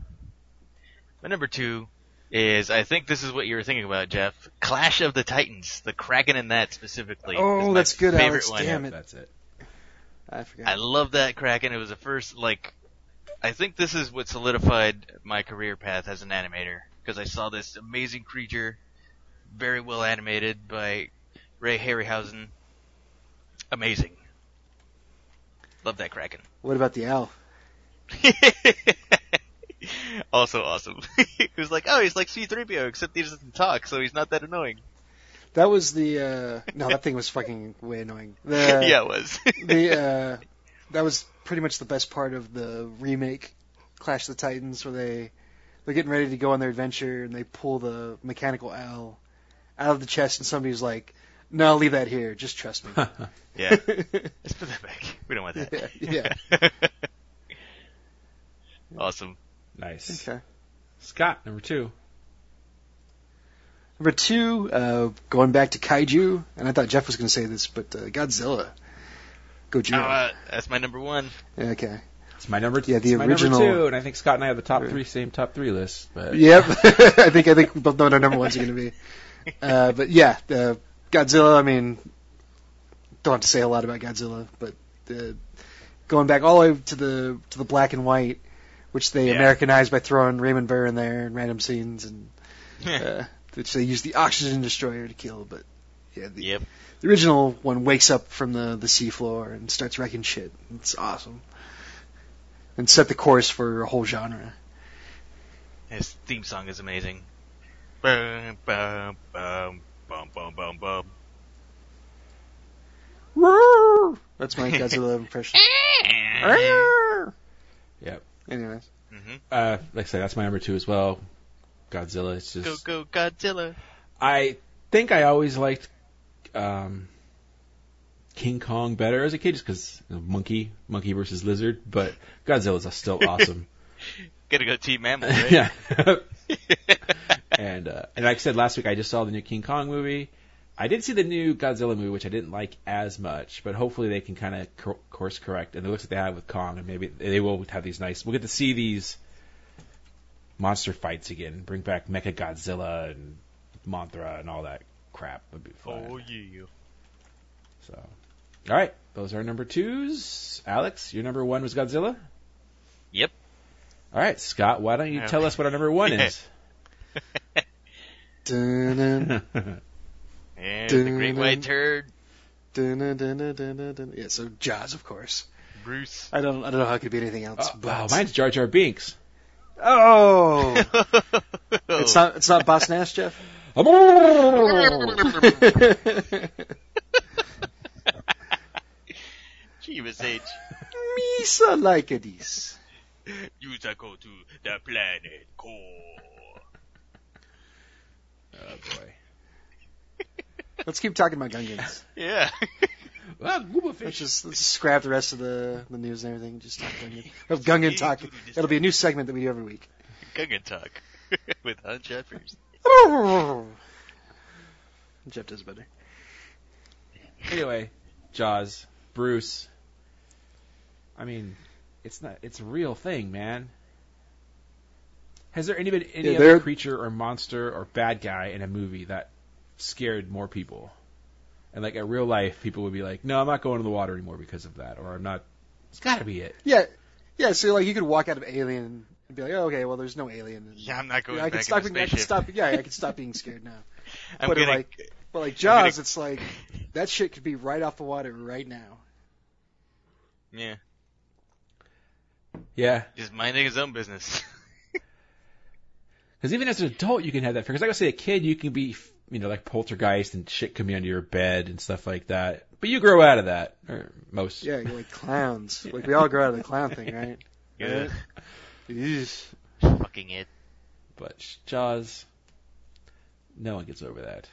My number two is I think this is what you were thinking about, Jeff. Clash of the Titans, the Kraken in that specifically. Oh, that's good, favorite Alex. one. Damn it. That's it. I forgot. I love that Kraken. It was the first like I think this is what solidified my career path as an animator because I saw this amazing creature, very well animated by Ray Harryhausen. Amazing. Love that Kraken. what about the owl? also awesome. he was like, oh, he's like C-3PO, except he doesn't talk, so he's not that annoying. That was the uh no, that thing was fucking way annoying. The, yeah, it was. the uh that was pretty much the best part of the remake Clash of the Titans where they they're getting ready to go on their adventure and they pull the mechanical owl out of the chest and somebody's like, No, leave that here, just trust me. yeah. Let's put that back. We don't want that. Yeah, awesome. nice. okay. Scott, number two. Number two, uh, going back to kaiju, and I thought Jeff was going to say this, but uh, Godzilla. Gojira. Uh, that's my number one. Yeah, okay. It's my number. Yeah, the it's my original- number two, and I think Scott and I have the top three, same top three list. But Yep. I think I think we both know what our number ones are going to be. Uh, but yeah, uh, Godzilla. I mean, don't have to say a lot about Godzilla, but uh, going back all the way to the to the black and white, which they Yeah. Americanized by throwing Raymond Burr in there and random scenes, and uh, which they used the oxygen destroyer to kill. But Yeah, the, Yep. The original one wakes up from the the seafloor and starts wrecking shit. It's awesome. And set the course for a whole genre. His theme song is amazing. Bum, bum, bum, bum, bum, bum, bum. That's my Godzilla impression. Yep. Anyways, hmm Uh, like I said, that's my number two as well. Godzilla. It's just Go, go, Godzilla. I think I always liked um, King Kong better as a kid, just because monkey, monkey versus lizard. But Godzilla's still awesome. Gotta go Team Mammal, right? yeah. and uh, and like I said last week, I just saw the new King Kong movie. I did see the new Godzilla movie, which I didn't like as much, but hopefully they can kind of cor- course correct. And it looks like they have with Kong, and maybe they will have these nice. We'll get to see these monster fights again. Bring back Mecha Godzilla and Mothra and all that crap. Would be fun. Oh yeah. So, all right, those are number twos. Alex, your number one was Godzilla. Yep. All right, Scott, why don't you tell us what our number one is? Dun-dun, And the Great White Turd, yeah. So Jaws, of course. Bruce. I don't I don't know how it could be anything else. Oh, but wow, mine's Jar Jar Binks. oh, it's not it's not Boss Nass, Jeff. Jeebus H. Misa like this. You shall go to the planet core. Oh boy. Let's keep talking about Gungans. Yeah. Gooba Let's Fish. just let's scrap the rest of the, the news and everything. Just talk Gungan. Of Gungan talk. It'll be a new segment that we do every week. Gungan Talk. With Hunt Jeffers. Jeff does better. Anyway, Jaws, Bruce. I mean, it's not. It's a real thing, man. Has there any been any Yeah, other creature or monster or bad guy in a movie that scared more people? And like in real life, people would be like, "No, I'm not going to the water anymore because of that," or "I'm not." It's got to be it. Yeah, yeah. So like you could walk out of Alien and be like, oh, okay, well, there's no alien. And, Yeah, I'm not going I could back stop. in the being- I could spaceship. stop. Yeah, I can stop being scared now. I'm but gonna, like, but like I'm Jaws, gonna- it's like that shit could be right off the water right now. yeah, Yeah, just minding his own business. because even as an adult, you can have that fear. Because like I say, a kid, you can be, you know, like poltergeist and shit can be under your bed and stuff like that. But you grow out of that, or most. Yeah, you're like clowns. Like we all grow out of the clown thing, right? Yeah. Right? Yeesh. Fucking it. But Jaws, no one gets over that.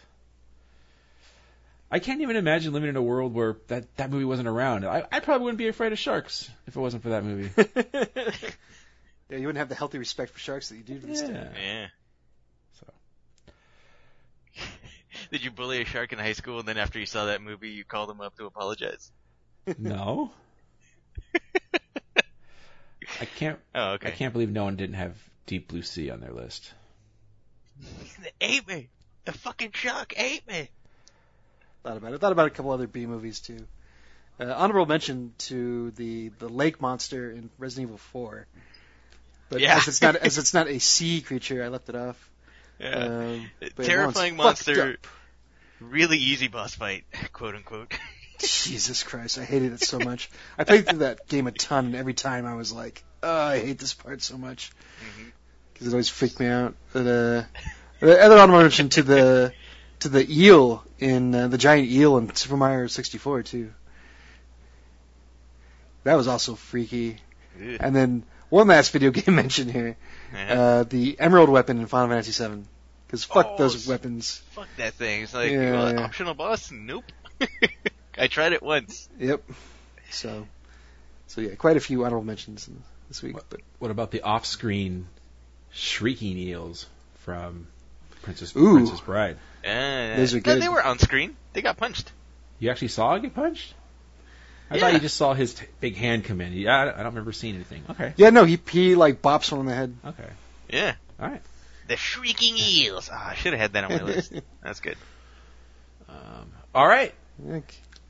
I can't even imagine living in a world where that, that movie wasn't around. I, I probably wouldn't be afraid of sharks if it wasn't for that movie. yeah, you wouldn't have the healthy respect for sharks that you do to this day. yeah. Yeah. So. Did you bully a shark in high school and then after you saw that movie you called him up to apologize? No. I can't. Oh, okay. I can't believe no one didn't have Deep Blue Sea on their list. They ate me. The fucking shark ate me. Thought about it. Thought about a couple other B movies too. Uh, honorable mention to the the lake monster in Resident Evil 4. But Yeah. as it's not as it's not a sea creature, I left it off. Yeah. Um, Terrifying monster. Really easy boss fight, quote unquote. Jesus Christ, I hated it so much. I played through that game a ton, and every time I was like, "Oh, I hate this part so much," because it always freaked me out. But uh, the other honorable mention to the to the eel in uh, the giant eel in Super Mario 64 too. That was also freaky. And then one last video game mention here: Yeah. uh, the Emerald weapon in Final Fantasy VII. Because fuck Oh, those weapons. Fuck that thing. It's like, Yeah, well, yeah. optional boss? Nope. I tried it once. Yep. So, so yeah, quite a few honorable mentions in- this week. But What about the off-screen shrieking eels from Princess Ooh. Princess Bride? Uh, Those are no, good. they were on screen. They got punched. You actually saw it get punched? I Yeah. thought you just saw his t- big hand come in. Yeah, I, I don't remember seeing anything. Okay. yeah, no, he he like bops one on the head. Okay. Yeah. All right. The shrieking eels. Ah, I should have had that on my list. That's good. Um, all right.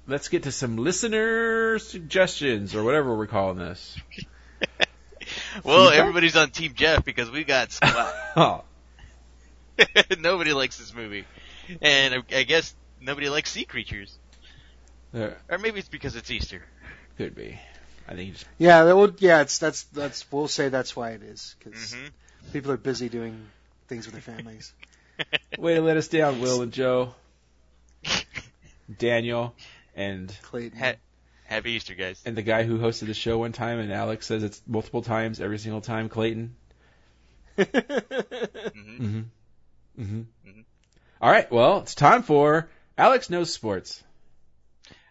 Okay. Let's get to some listener suggestions or whatever we're calling this. Well, Feedback? everybody's on Team Jeff because we got Splat. Oh, Nobody likes this movie. And I, I guess nobody likes sea creatures. There Or maybe it's because it's Easter. could be. I think just Yeah, that would, yeah, it's that's that's we'll say that's why it is because hmm people are busy doing things with their families. way to let us down, Will and Joe, Daniel, and Clayton. Ha- Happy Easter, guys. and the guy who hosted the show one time, and Alex says it's multiple times every single time. Clayton. hmm Mm-hmm. Mm-hmm. Mhm. All right. Well, it's time for Alex knows sports.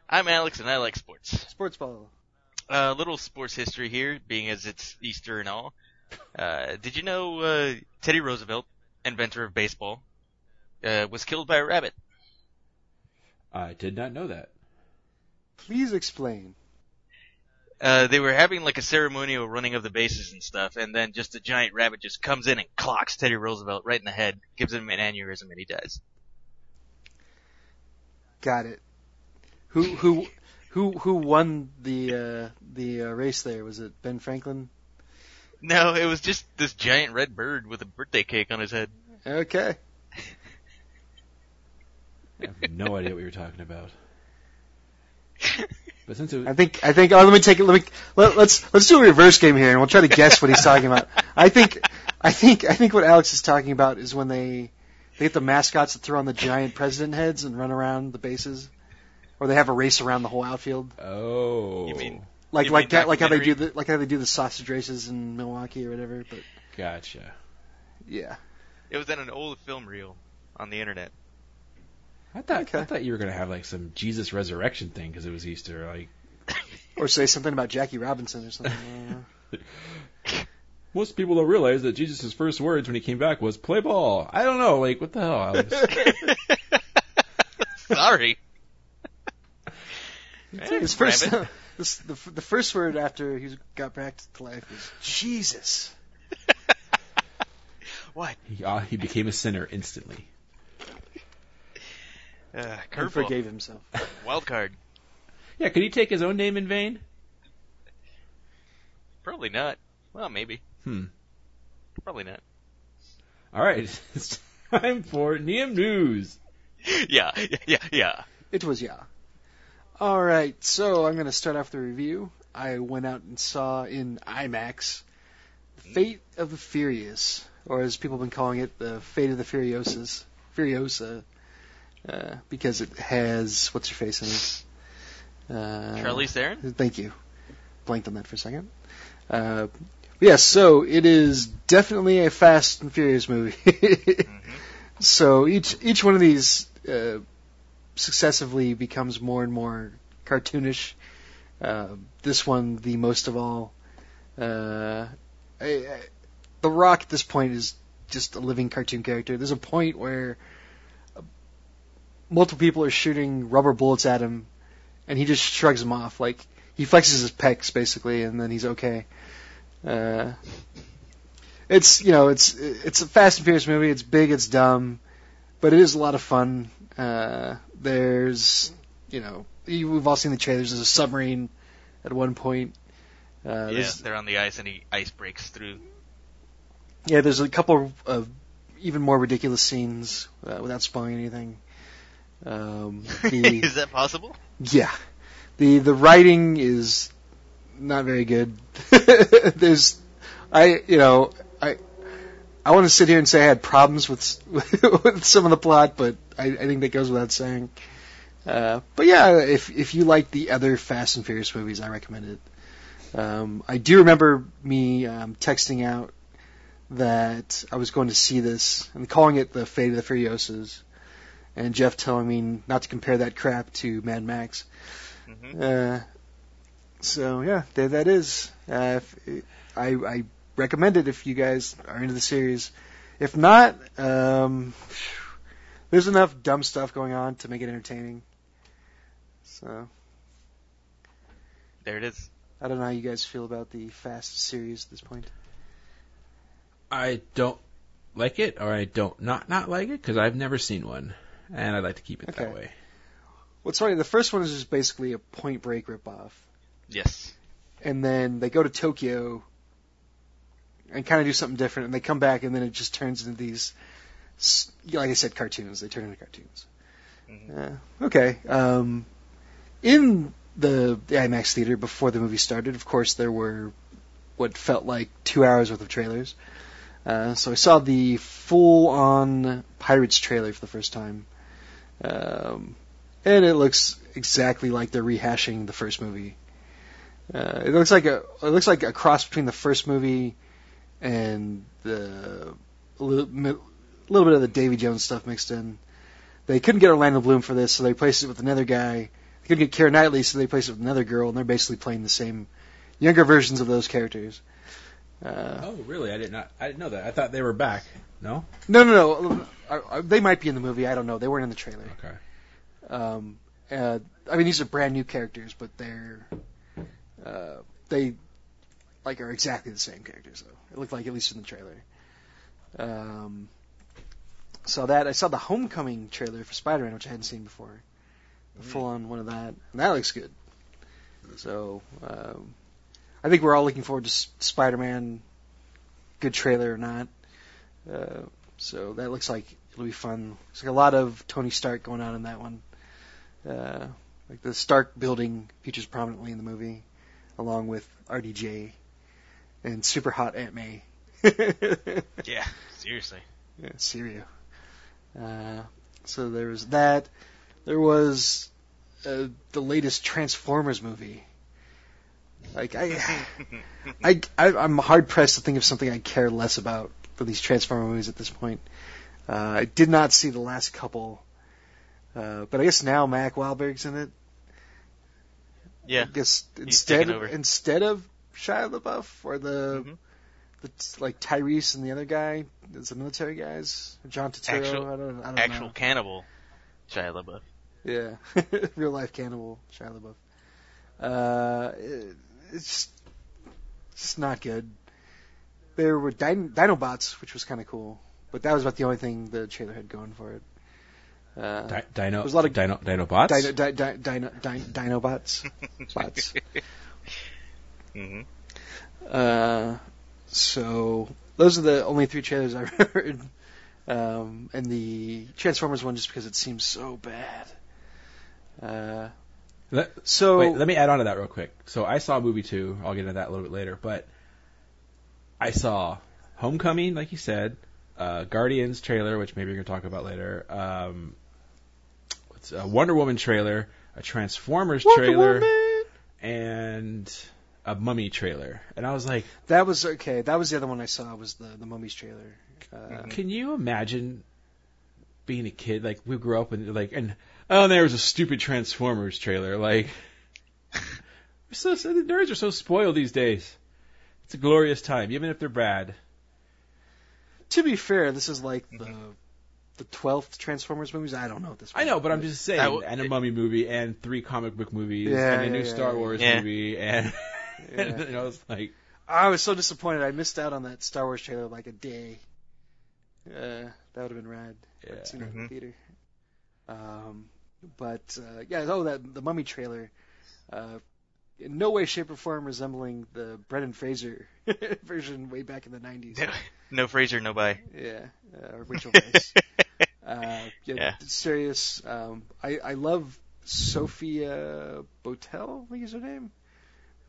I'm Alex, and I like sports. Sports ball. A little sports history here, being as it's Easter and all. Uh, did you know uh, Teddy Roosevelt, inventor of baseball, uh, was killed by a rabbit? I did not know that. Please explain. Uh, they were having like a ceremonial running of the bases and stuff, and then just a giant rabbit just comes in and clocks Teddy Roosevelt right in the head, gives him an aneurysm, and he dies. Got it. Who who who who won the uh, the uh, race there? Was it Ben Franklin? No, it was just this giant red bird with a birthday cake on his head. Okay. I have no idea what you're talking about. But since it I think I think. Oh, let me take it. Let me let, let's let's do a reverse game here, and we'll try to guess what he's talking about. I think I think I think what Alex is talking about is when they they get the mascots to throw on the giant president heads and run around the bases, or they have a race around the whole outfield, oh, You mean- like You like mean that, like how they do the like how they do the sausage races in Milwaukee or whatever. But gotcha. yeah, It was in an old film reel on the internet. I thought I thought you were gonna have like some Jesus resurrection thing because it was Easter. Like or say something about Jackie Robinson or something. I don't know. most people don't realize that Jesus' first words when he came back was "play ball." I don't know. Like what the hell? Alex? Sorry. His first, Rabbit. this, the, the first word after he got back to life was Jesus. What? he, uh, he became a sinner instantly. Uh, And forgave himself. Wild card. Yeah, could he take his own name in vain? Probably not. Well, maybe. Hmm. Probably not. All right, it's time for Neum News. yeah, yeah, yeah, yeah. It was yeah. All right, so I'm going to start off the review. I went out and saw in IMAX the Fate of the Furious, or as people have been calling it, the Fate of the Furiosas, Furiosa, uh, because it has what's your face in it. Uh, Charlize Theron? Thank you. Blanked on that for a second. Uh, yes, so it is definitely a Fast and Furious movie. So each each one of these uh, successively becomes more and more cartoonish. Uh, this one, the most of all. Uh, I, I, the Rock at this point is just a living cartoon character. There's a point where multiple people are shooting rubber bullets at him, and he just shrugs them off. Like he flexes his pecs basically, and then he's okay. Uh, it's you know it's it's a Fast and Furious movie. It's big, it's dumb, but it is a lot of fun. Uh, there's you know you- we've all seen the trailers. There's a submarine at one point. Uh, yeah, they're on the ice and he ice breaks through. yeah, there's a couple of even more ridiculous scenes uh, without spoiling anything. Um, the, Is that possible? Yeah. The the writing is not very good. There's I you know, I I want to sit here and say I had problems with with some of the plot, but I, I think that goes without saying. Uh, but yeah, if if you like the other Fast and Furious movies, I recommend it. Um, I do remember me um, texting out that I was going to see this and calling it the Fate of the Furiosas, and Jeff telling me not to compare that crap to Mad Max. hmm Uh, so yeah, there that is. Uh, if, I I recommend it if you guys are into the series. If not, um, there's enough dumb stuff going on to make it entertaining. So There it is. I don't know how you guys feel about the Fast series at this point. I don't like it, or I don't not not like it because I've never seen one, and I'd like to keep it Okay. that way. What's funny, the first one is just basically a Point Break ripoff. Yes. and then they go to Tokyo and kind of do something different, and they come back, and then it just turns into these, s- like I said, cartoons. They turn into cartoons. Yeah. Okay. Um, in the, the IMAX theater before the movie started, of course, there were what felt like two hours worth of trailers. Uh, so I saw the full-on Pirates trailer for the first time, um, and it looks exactly like they're rehashing the first movie. Uh, it looks like a it looks like a cross between the first movie and the a little, little bit of the Davy Jones stuff mixed in. They couldn't get Orlando Bloom for this, so they replaced it with another guy. They couldn't get Keira Knightley, so they replaced it with another girl, and they're basically playing the same younger versions of those characters. Uh, Oh, really? I did not. I didn't know that. I thought they were back. No. no, no, no. Uh, They might be in the movie. I don't know. They weren't in the trailer. Okay. Um, uh, I mean, these are brand new characters, but they're uh, they like are exactly the same characters. Though it looked like at least in the trailer. Um, saw that. I saw the Homecoming trailer for Spider-Man, which I hadn't seen before. The full-on one of that, and that looks good. So um, I think we're all looking forward to S- Spider-Man. Good trailer or not. Uh, so that looks like it'll be fun. There's like a lot of Tony Stark going on in that one. Uh, like the Stark building features prominently in the movie, along with RDJ and super hot Aunt May. Yeah, seriously. Yeah, Syria. Uh, so there was that. There was uh, the latest Transformers movie. Like I, I, I, I'm hard pressed to think of something I care less about than these Transformer movies at this point. Uh, I did not see the last couple, uh, but I guess now Mark Wahlberg's in it. Yeah. I guess instead over. instead of Shia LaBeouf or the Mhm. the like Tyrese and the other guy, is the military guys, John Turturro. Actual- I don't, I don't Actual know. cannibal Shia LaBeouf. Yeah, real life cannibal Shia LaBeouf. Uh, it, it's just, it's just not good. There were din- Dinobots, which was kind of cool, but that was about the only thing the trailer had going for it. Uh, Di- Dino. There's a lot of- Dino. Dinobots. Dino, di, di, dino, di, Dinobots. Bots. hmm Uh, so those are the only three trailers I've heard. Um, and the Transformers one just because it seems so bad. Uh, Let, so wait, let me add on to that real quick. So I saw movie two. I'll get into that a little bit later, but I saw Homecoming, like you said, uh, Guardians trailer, which maybe you're gonna talk about later. Um, what's a Wonder Woman trailer, a Transformers Wonder trailer, Woman! and a Mummy trailer. And I was like, That was okay. That was the other one I saw was the the Mummies trailer. Uh, Can you imagine being a kid? Like we grew up and like, and oh, there was a stupid Transformers trailer. Like, we're so, so the nerds are so spoiled these days. It's a glorious time, even if they're bad. to be fair, this is like the the twelfth Transformers movies. I don't know at this. I know, but I'm just saying, I w- and a Mummy movie, and three comic book movies, Yeah, and a new yeah, Star yeah. Wars Yeah. movie, and, Yeah. and you know, it's like, I was so disappointed. I missed out on that Star Wars trailer like a day. Uh, that would have been rad. if I'd Yeah. seen it in Mhm. the theater. Um, but uh, yeah, oh, that the Mummy trailer. Uh, in no way, shape, or form resembling the Brendan Fraser version way back in the '90s. No, no Fraser, no buy. Yeah, uh, Rachel Weisz. uh, yeah, Yeah. serious. Um, I I love Sofia Boutella. I think is her name.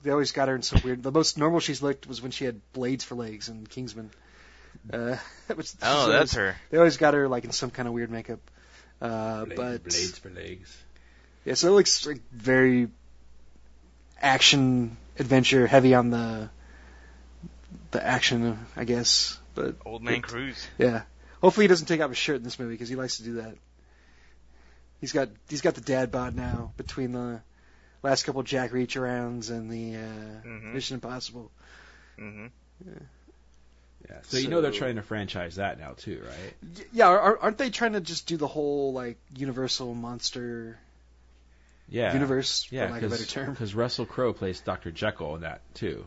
They always got her in some weird. The most normal she's looked was when she had blades for legs in Kingsman. Uh, which she's oh, always- that's her. They always got her like in some kind of weird makeup. Uh, blade- but blades for legs. yeah, so it looks like very action adventure heavy on the the action, I guess. But Old Man it- Cruise. yeah. Hopefully he doesn't take off his shirt in this movie because he likes to do that. He's got he's got the dad bod now between the last couple Jack Reach rounds and the uh, Mhm. Mission Impossible. hmm Yeah. So, you know they're trying to franchise that now too, right? Y- Yeah, are, aren't they trying to just do the whole like Universal monster Yeah. universe, Yeah, for lack of a better term? because Russell Crowe plays Dr. Jekyll in that too.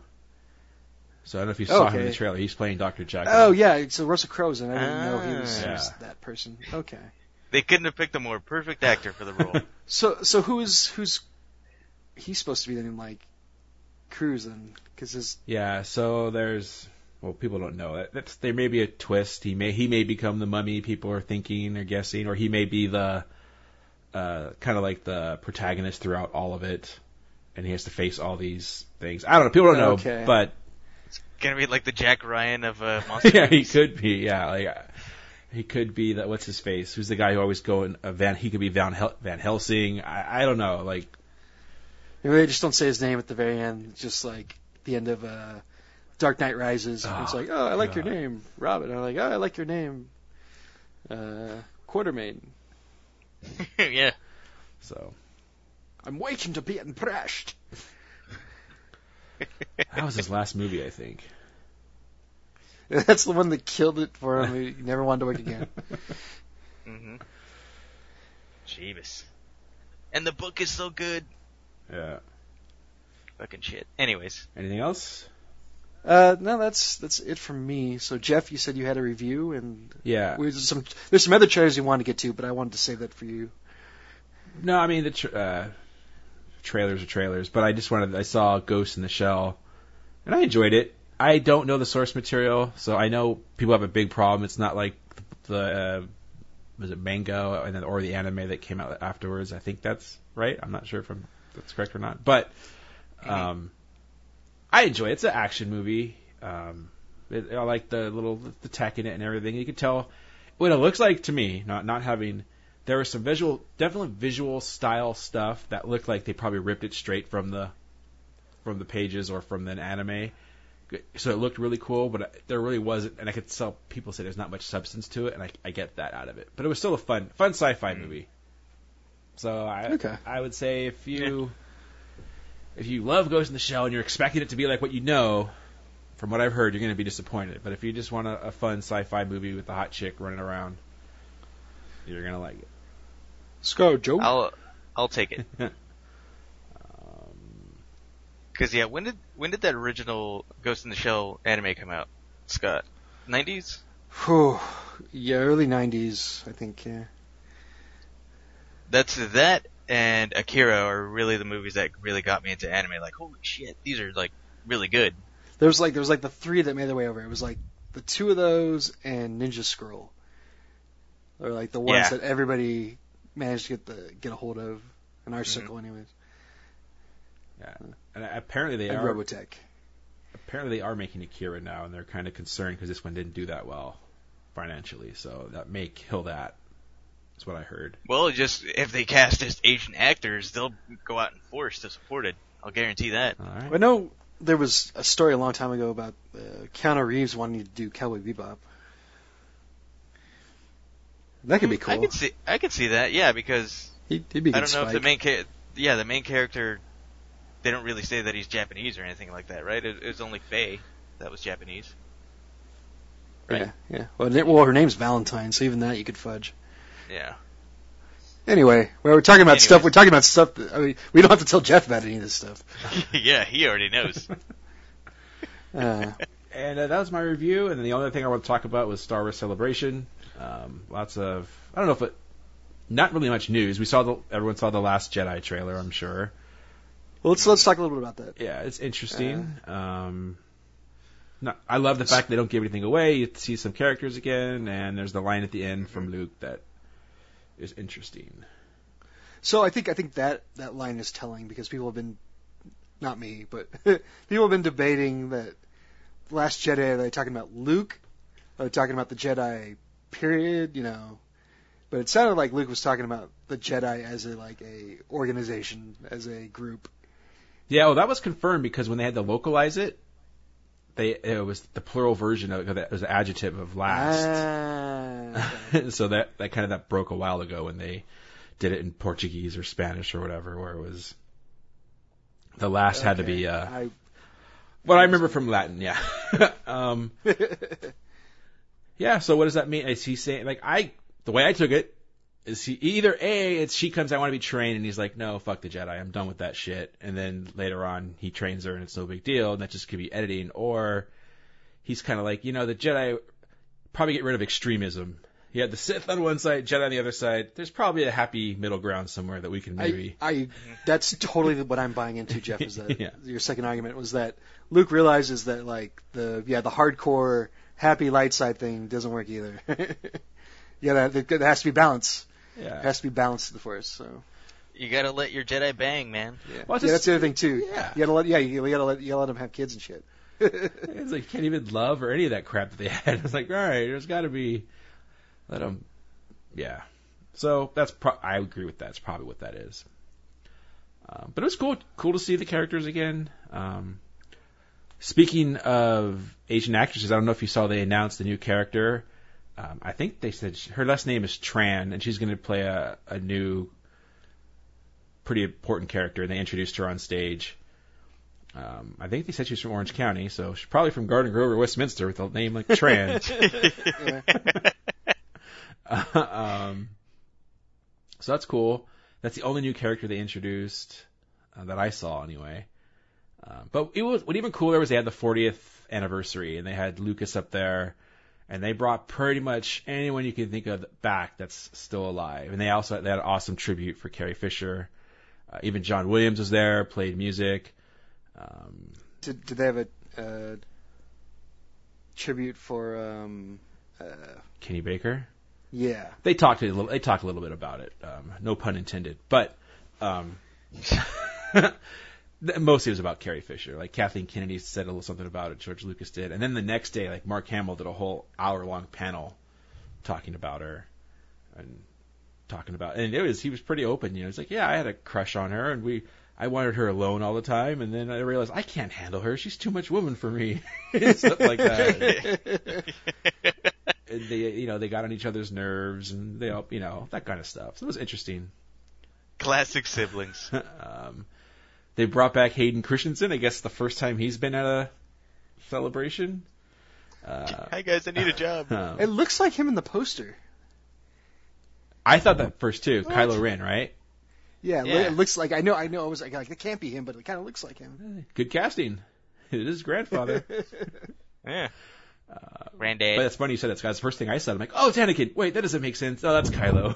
So I don't know if you saw him in the trailer. He's playing Dr. Jekyll. Oh yeah, so Russell Crowe's in. I didn't know he was, Ah. he was that person. Okay. They couldn't have picked a more perfect actor for the role. So so who is who's he's supposed to be then in like Cruise then because his Yeah. So there's well, people don't know it. That's, there may be a twist. He may he may become the mummy. People are thinking or guessing, or he may be the uh, kind of like the protagonist throughout all of it, and he has to face all these things. I don't know. People don't know, Okay. but it's Gonna be like the Jack Ryan of uh, monster. yeah, he movies. could be. Yeah, like uh, he could be that. What's his face? Who's the guy who always go in uh, Van? He could be Van Hel- Van Helsing. I, I don't know. Like Maybe they just don't say his name at the very end, just like the end of uh, Dark Knight Rises. and it's Oh, like, oh, I like your name, Robin. I'm like, oh, I like your name, uh, Quatermain. yeah. so. I'm waiting to be impressed. That was his last movie, I think. That's the one that killed it for him. He never wanted to work again. mm-hmm. Jeebus. And the book is so good. Yeah. Fucking shit. Anyways, Anything else? Uh, no, that's that's it from me. So Jeff, you said you had a review, and Yeah. we, there's some there's some other trailers you wanted to get to, but I wanted to save that for you. No, I mean the tra- uh, trailers are trailers, but I just wanted. I saw Ghost in the Shell, and I enjoyed it. I don't know the source material, so I know people have a big problem. It's not like the uh, was it manga and then or the anime that came out afterwards. I think that's right. I'm not sure if I'm, that's correct or not, but um, I enjoy it. It's an action movie. Um, it, I like the little the tech in it and everything. You can tell what it looks like to me. Not not having there was some visual, definitely visual style stuff that looked like they probably ripped it straight from the from the pages or from an anime. So it looked really cool, but there really wasn't, and I could tell people say there's not much substance to it, and I, I get that out of it. But it was still a fun, fun sci-fi movie. So I, Okay. I would say if you if you love Ghost in the Shell and you're expecting it to be like what you know, from what I've heard, you're going to be disappointed. But if you just want a, a fun sci-fi movie with a hot chick running around, you're going to like it. Let's go, Joe. I'll I'll take it. Um, Cause yeah, when did when did that original Ghost in the Shell anime come out, Scott? Nineties? Whew. Yeah, early '90s, I think. Yeah. That's that and Akira are really the movies that really got me into anime. Like, holy shit, these are like really good. There was like there was like the three that made their way over. It was like the two of those and Ninja Scroll. Or like the ones Yeah. that everybody managed to get the get a hold of in our Mhm. circle, anyways. yeah. And apparently they and are Robotech. apparently they are making Akira now, and they're kind of concerned because this one didn't do that well financially. So that may kill that. Is what I heard. Well, just if they cast as Asian actors, they'll go out in force to support it. I'll guarantee that. All right. I know there was a story a long time ago about uh, Keanu Reeves wanting to do Cowboy Bebop. That could be cool. I can see I can see that. Yeah, because He'd, he'd be a I good don't know if the main cha- yeah the main character they don't really say that he's Japanese or anything like that, right? It, it was only Faye that was Japanese. right? Yeah, yeah. Well, well, her name's Valentine, so even that you could fudge. Yeah. Anyway, well, we're talking about stuff. We're talking about stuff. That, I mean, we don't have to tell Jeff about any of this stuff. yeah, he already knows. Uh, And uh, that was my review. And then the only thing I want to talk about was Star Wars Celebration. Um, lots of I don't know if it, not really much news. We saw the everyone saw the Last Jedi trailer. I'm sure. well, let's let's talk a little bit about that. Yeah, it's interesting. Um, no, I love the fact they don't give anything away. You see some characters again, and there's the line at the end from Luke that is interesting. So I think I think that that line is telling because people have been, not me, but people have been debating that Last Jedi. Are they talking about Luke? Are they talking about the Jedi? Period. You know. But it sounded like Luke was talking about the Jedi as a like a organization, as a group. Yeah, well, that was confirmed because when they had to localize it, they it was the plural version of it. It was the adjective of last. Ah, so that that kind of that broke a while ago when they did it in Portuguese or Spanish or whatever, where it was the last had to be uh I, what I remember from Latin, yeah. um yeah, so what does that mean? Is he saying like I the way I took it is he either A, it's she comes, I want to be trained and he's like, No, fuck the Jedi, I'm done with that shit and then later on he trains her and it's no big deal and that just could be editing or he's kinda like, you know, the Jedi probably get rid of extremism. You had the Sith on one side, Jedi on the other side. There's probably a happy middle ground somewhere that we can maybe. I, I, that's totally what I'm buying into, Jeff. Is that Yeah. your second argument was that Luke realizes that like the yeah the hardcore happy light side thing doesn't work either. yeah, that there has to be balance. Yeah. It has to be balanced to the Force. So You gotta let your Jedi bang, man. yeah, Well, yeah just- that's the other thing too. Yeah. you gotta let yeah you gotta let you gotta let them have kids and shit. It's like you can't even love or any of that crap that they had. It's like, all right, there's got to be let them. Yeah. So that's pro- I agree with that. It's probably what that is. Um, but it was cool, cool to see the characters again. Um, speaking of Asian actresses, I don't know if you saw they announced a new character. Um, I think they said she, her last name is Tran, and she's going to play a, a new, pretty important character. And they introduced her on stage. Um, I think they said she's from Orange County, so she's probably from Garden Grove or Westminster with a name like Tran. uh, um, so that's cool. That's the only new character they introduced uh, that I saw anyway. Um, but it was what even cooler was they had the 40th anniversary and they had Lucas up there, and they brought pretty much anyone you can think of back that's still alive. And they also they had an awesome tribute for Carrie Fisher. Uh, even John Williams was there, played music. Um, Did, did they have a uh, tribute for um uh Kenny Baker. yeah They talked a little. They talked a little bit about it. Um, no pun intended. But um, mostly it was about Carrie Fisher. Like Kathleen Kennedy said a little something about it. George Lucas did, and then the next day, like Mark Hamill did a whole hour long panel talking about her and talking about. And it was he was pretty open. You know, he's like, yeah, I had a crush on her, and we. I wanted her alone all the time, and then I realized I can't handle her. She's too much woman for me. Stuff like that. and they you know they got on each other's nerves and they all you know that kind of stuff. So it was interesting. Classic siblings. um, they brought back Hayden Christensen. I guess the first time he's been at a celebration. Uh, Hi guys, I need a job. um, it looks like him in the poster. I thought that first too. What? Kylo Ren, right? Yeah, it Yeah. it looks like I know I know I was like like it can't be him, but it kind of looks like him. Good casting. It is his grandfather. Yeah. Uh, Granddad. But it's funny you said that. That's the first thing I said. I'm like, oh, it's Anakin. Wait, that doesn't make sense. Oh, that's Kylo.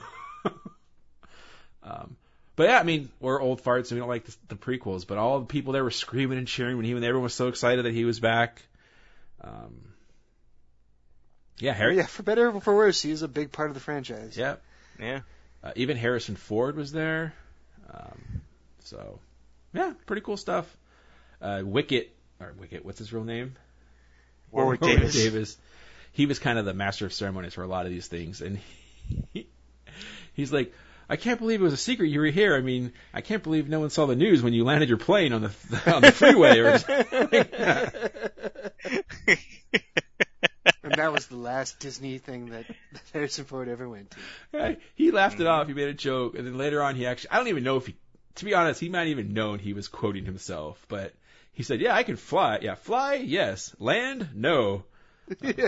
um, but yeah, I mean, we're old farts and we don't like the, the prequels, but all the people there were screaming and cheering when he when everyone was so excited that he was back. Um, yeah, Harry. yeah, for better or for worse, he's a big part of the franchise. Yeah. yeah. Uh, even Harrison Ford was there. Um, so, yeah, pretty cool stuff. Uh, Wicket, or Wicket, what's his real name? Warwick Warwick Davis. Davis. He was kind of the master of ceremonies for a lot of these things, and he, he's like, I can't believe it was a secret you were here. I mean, I can't believe no one saw the news when you landed your plane on the on the freeway. Or something like that. And that was the last Disney thing that, Harrison Ford ever went to. He laughed it off. He made a joke, and then later on, he actually I don't even know if he, to be honest, he might even known he was quoting himself, but he said, "Yeah, I can fly. Yeah, fly. Yes. Land. No." and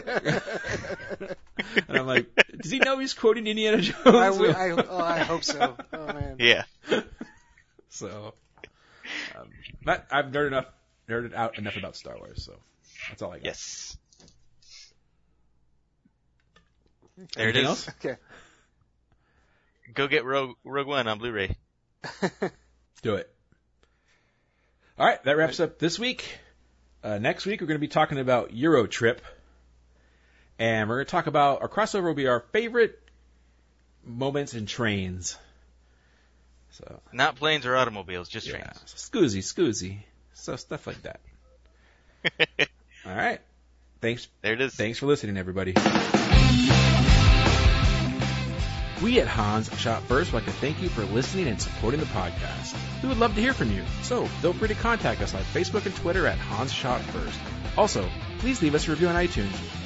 I'm like, does he know he's quoting Indiana Jones? I, w- I, oh, I hope so. Oh man. Yeah. so, um, but I've nerded enough, nerded out enough about Star Wars, so that's all I got. Yes. There Anything is. else? Okay. Go get Rogue, Rogue One on Blu-ray. Do it. All right, that wraps up this week. Uh, next week, we're going to be talking about Euro Trip. And we're going to talk about our crossover will be our favorite moments in trains. So, Not planes or automobiles, just yeah, trains. scoozy, scoozy. So, stuff like that. All right. Thanks there it is. Thanks for listening, everybody. We at Hans Shot First would like to thank you for listening and supporting the podcast. We would love to hear from you, so feel free to contact us on Facebook and Twitter at Hans Shot First. Also, please leave us a review on iTunes.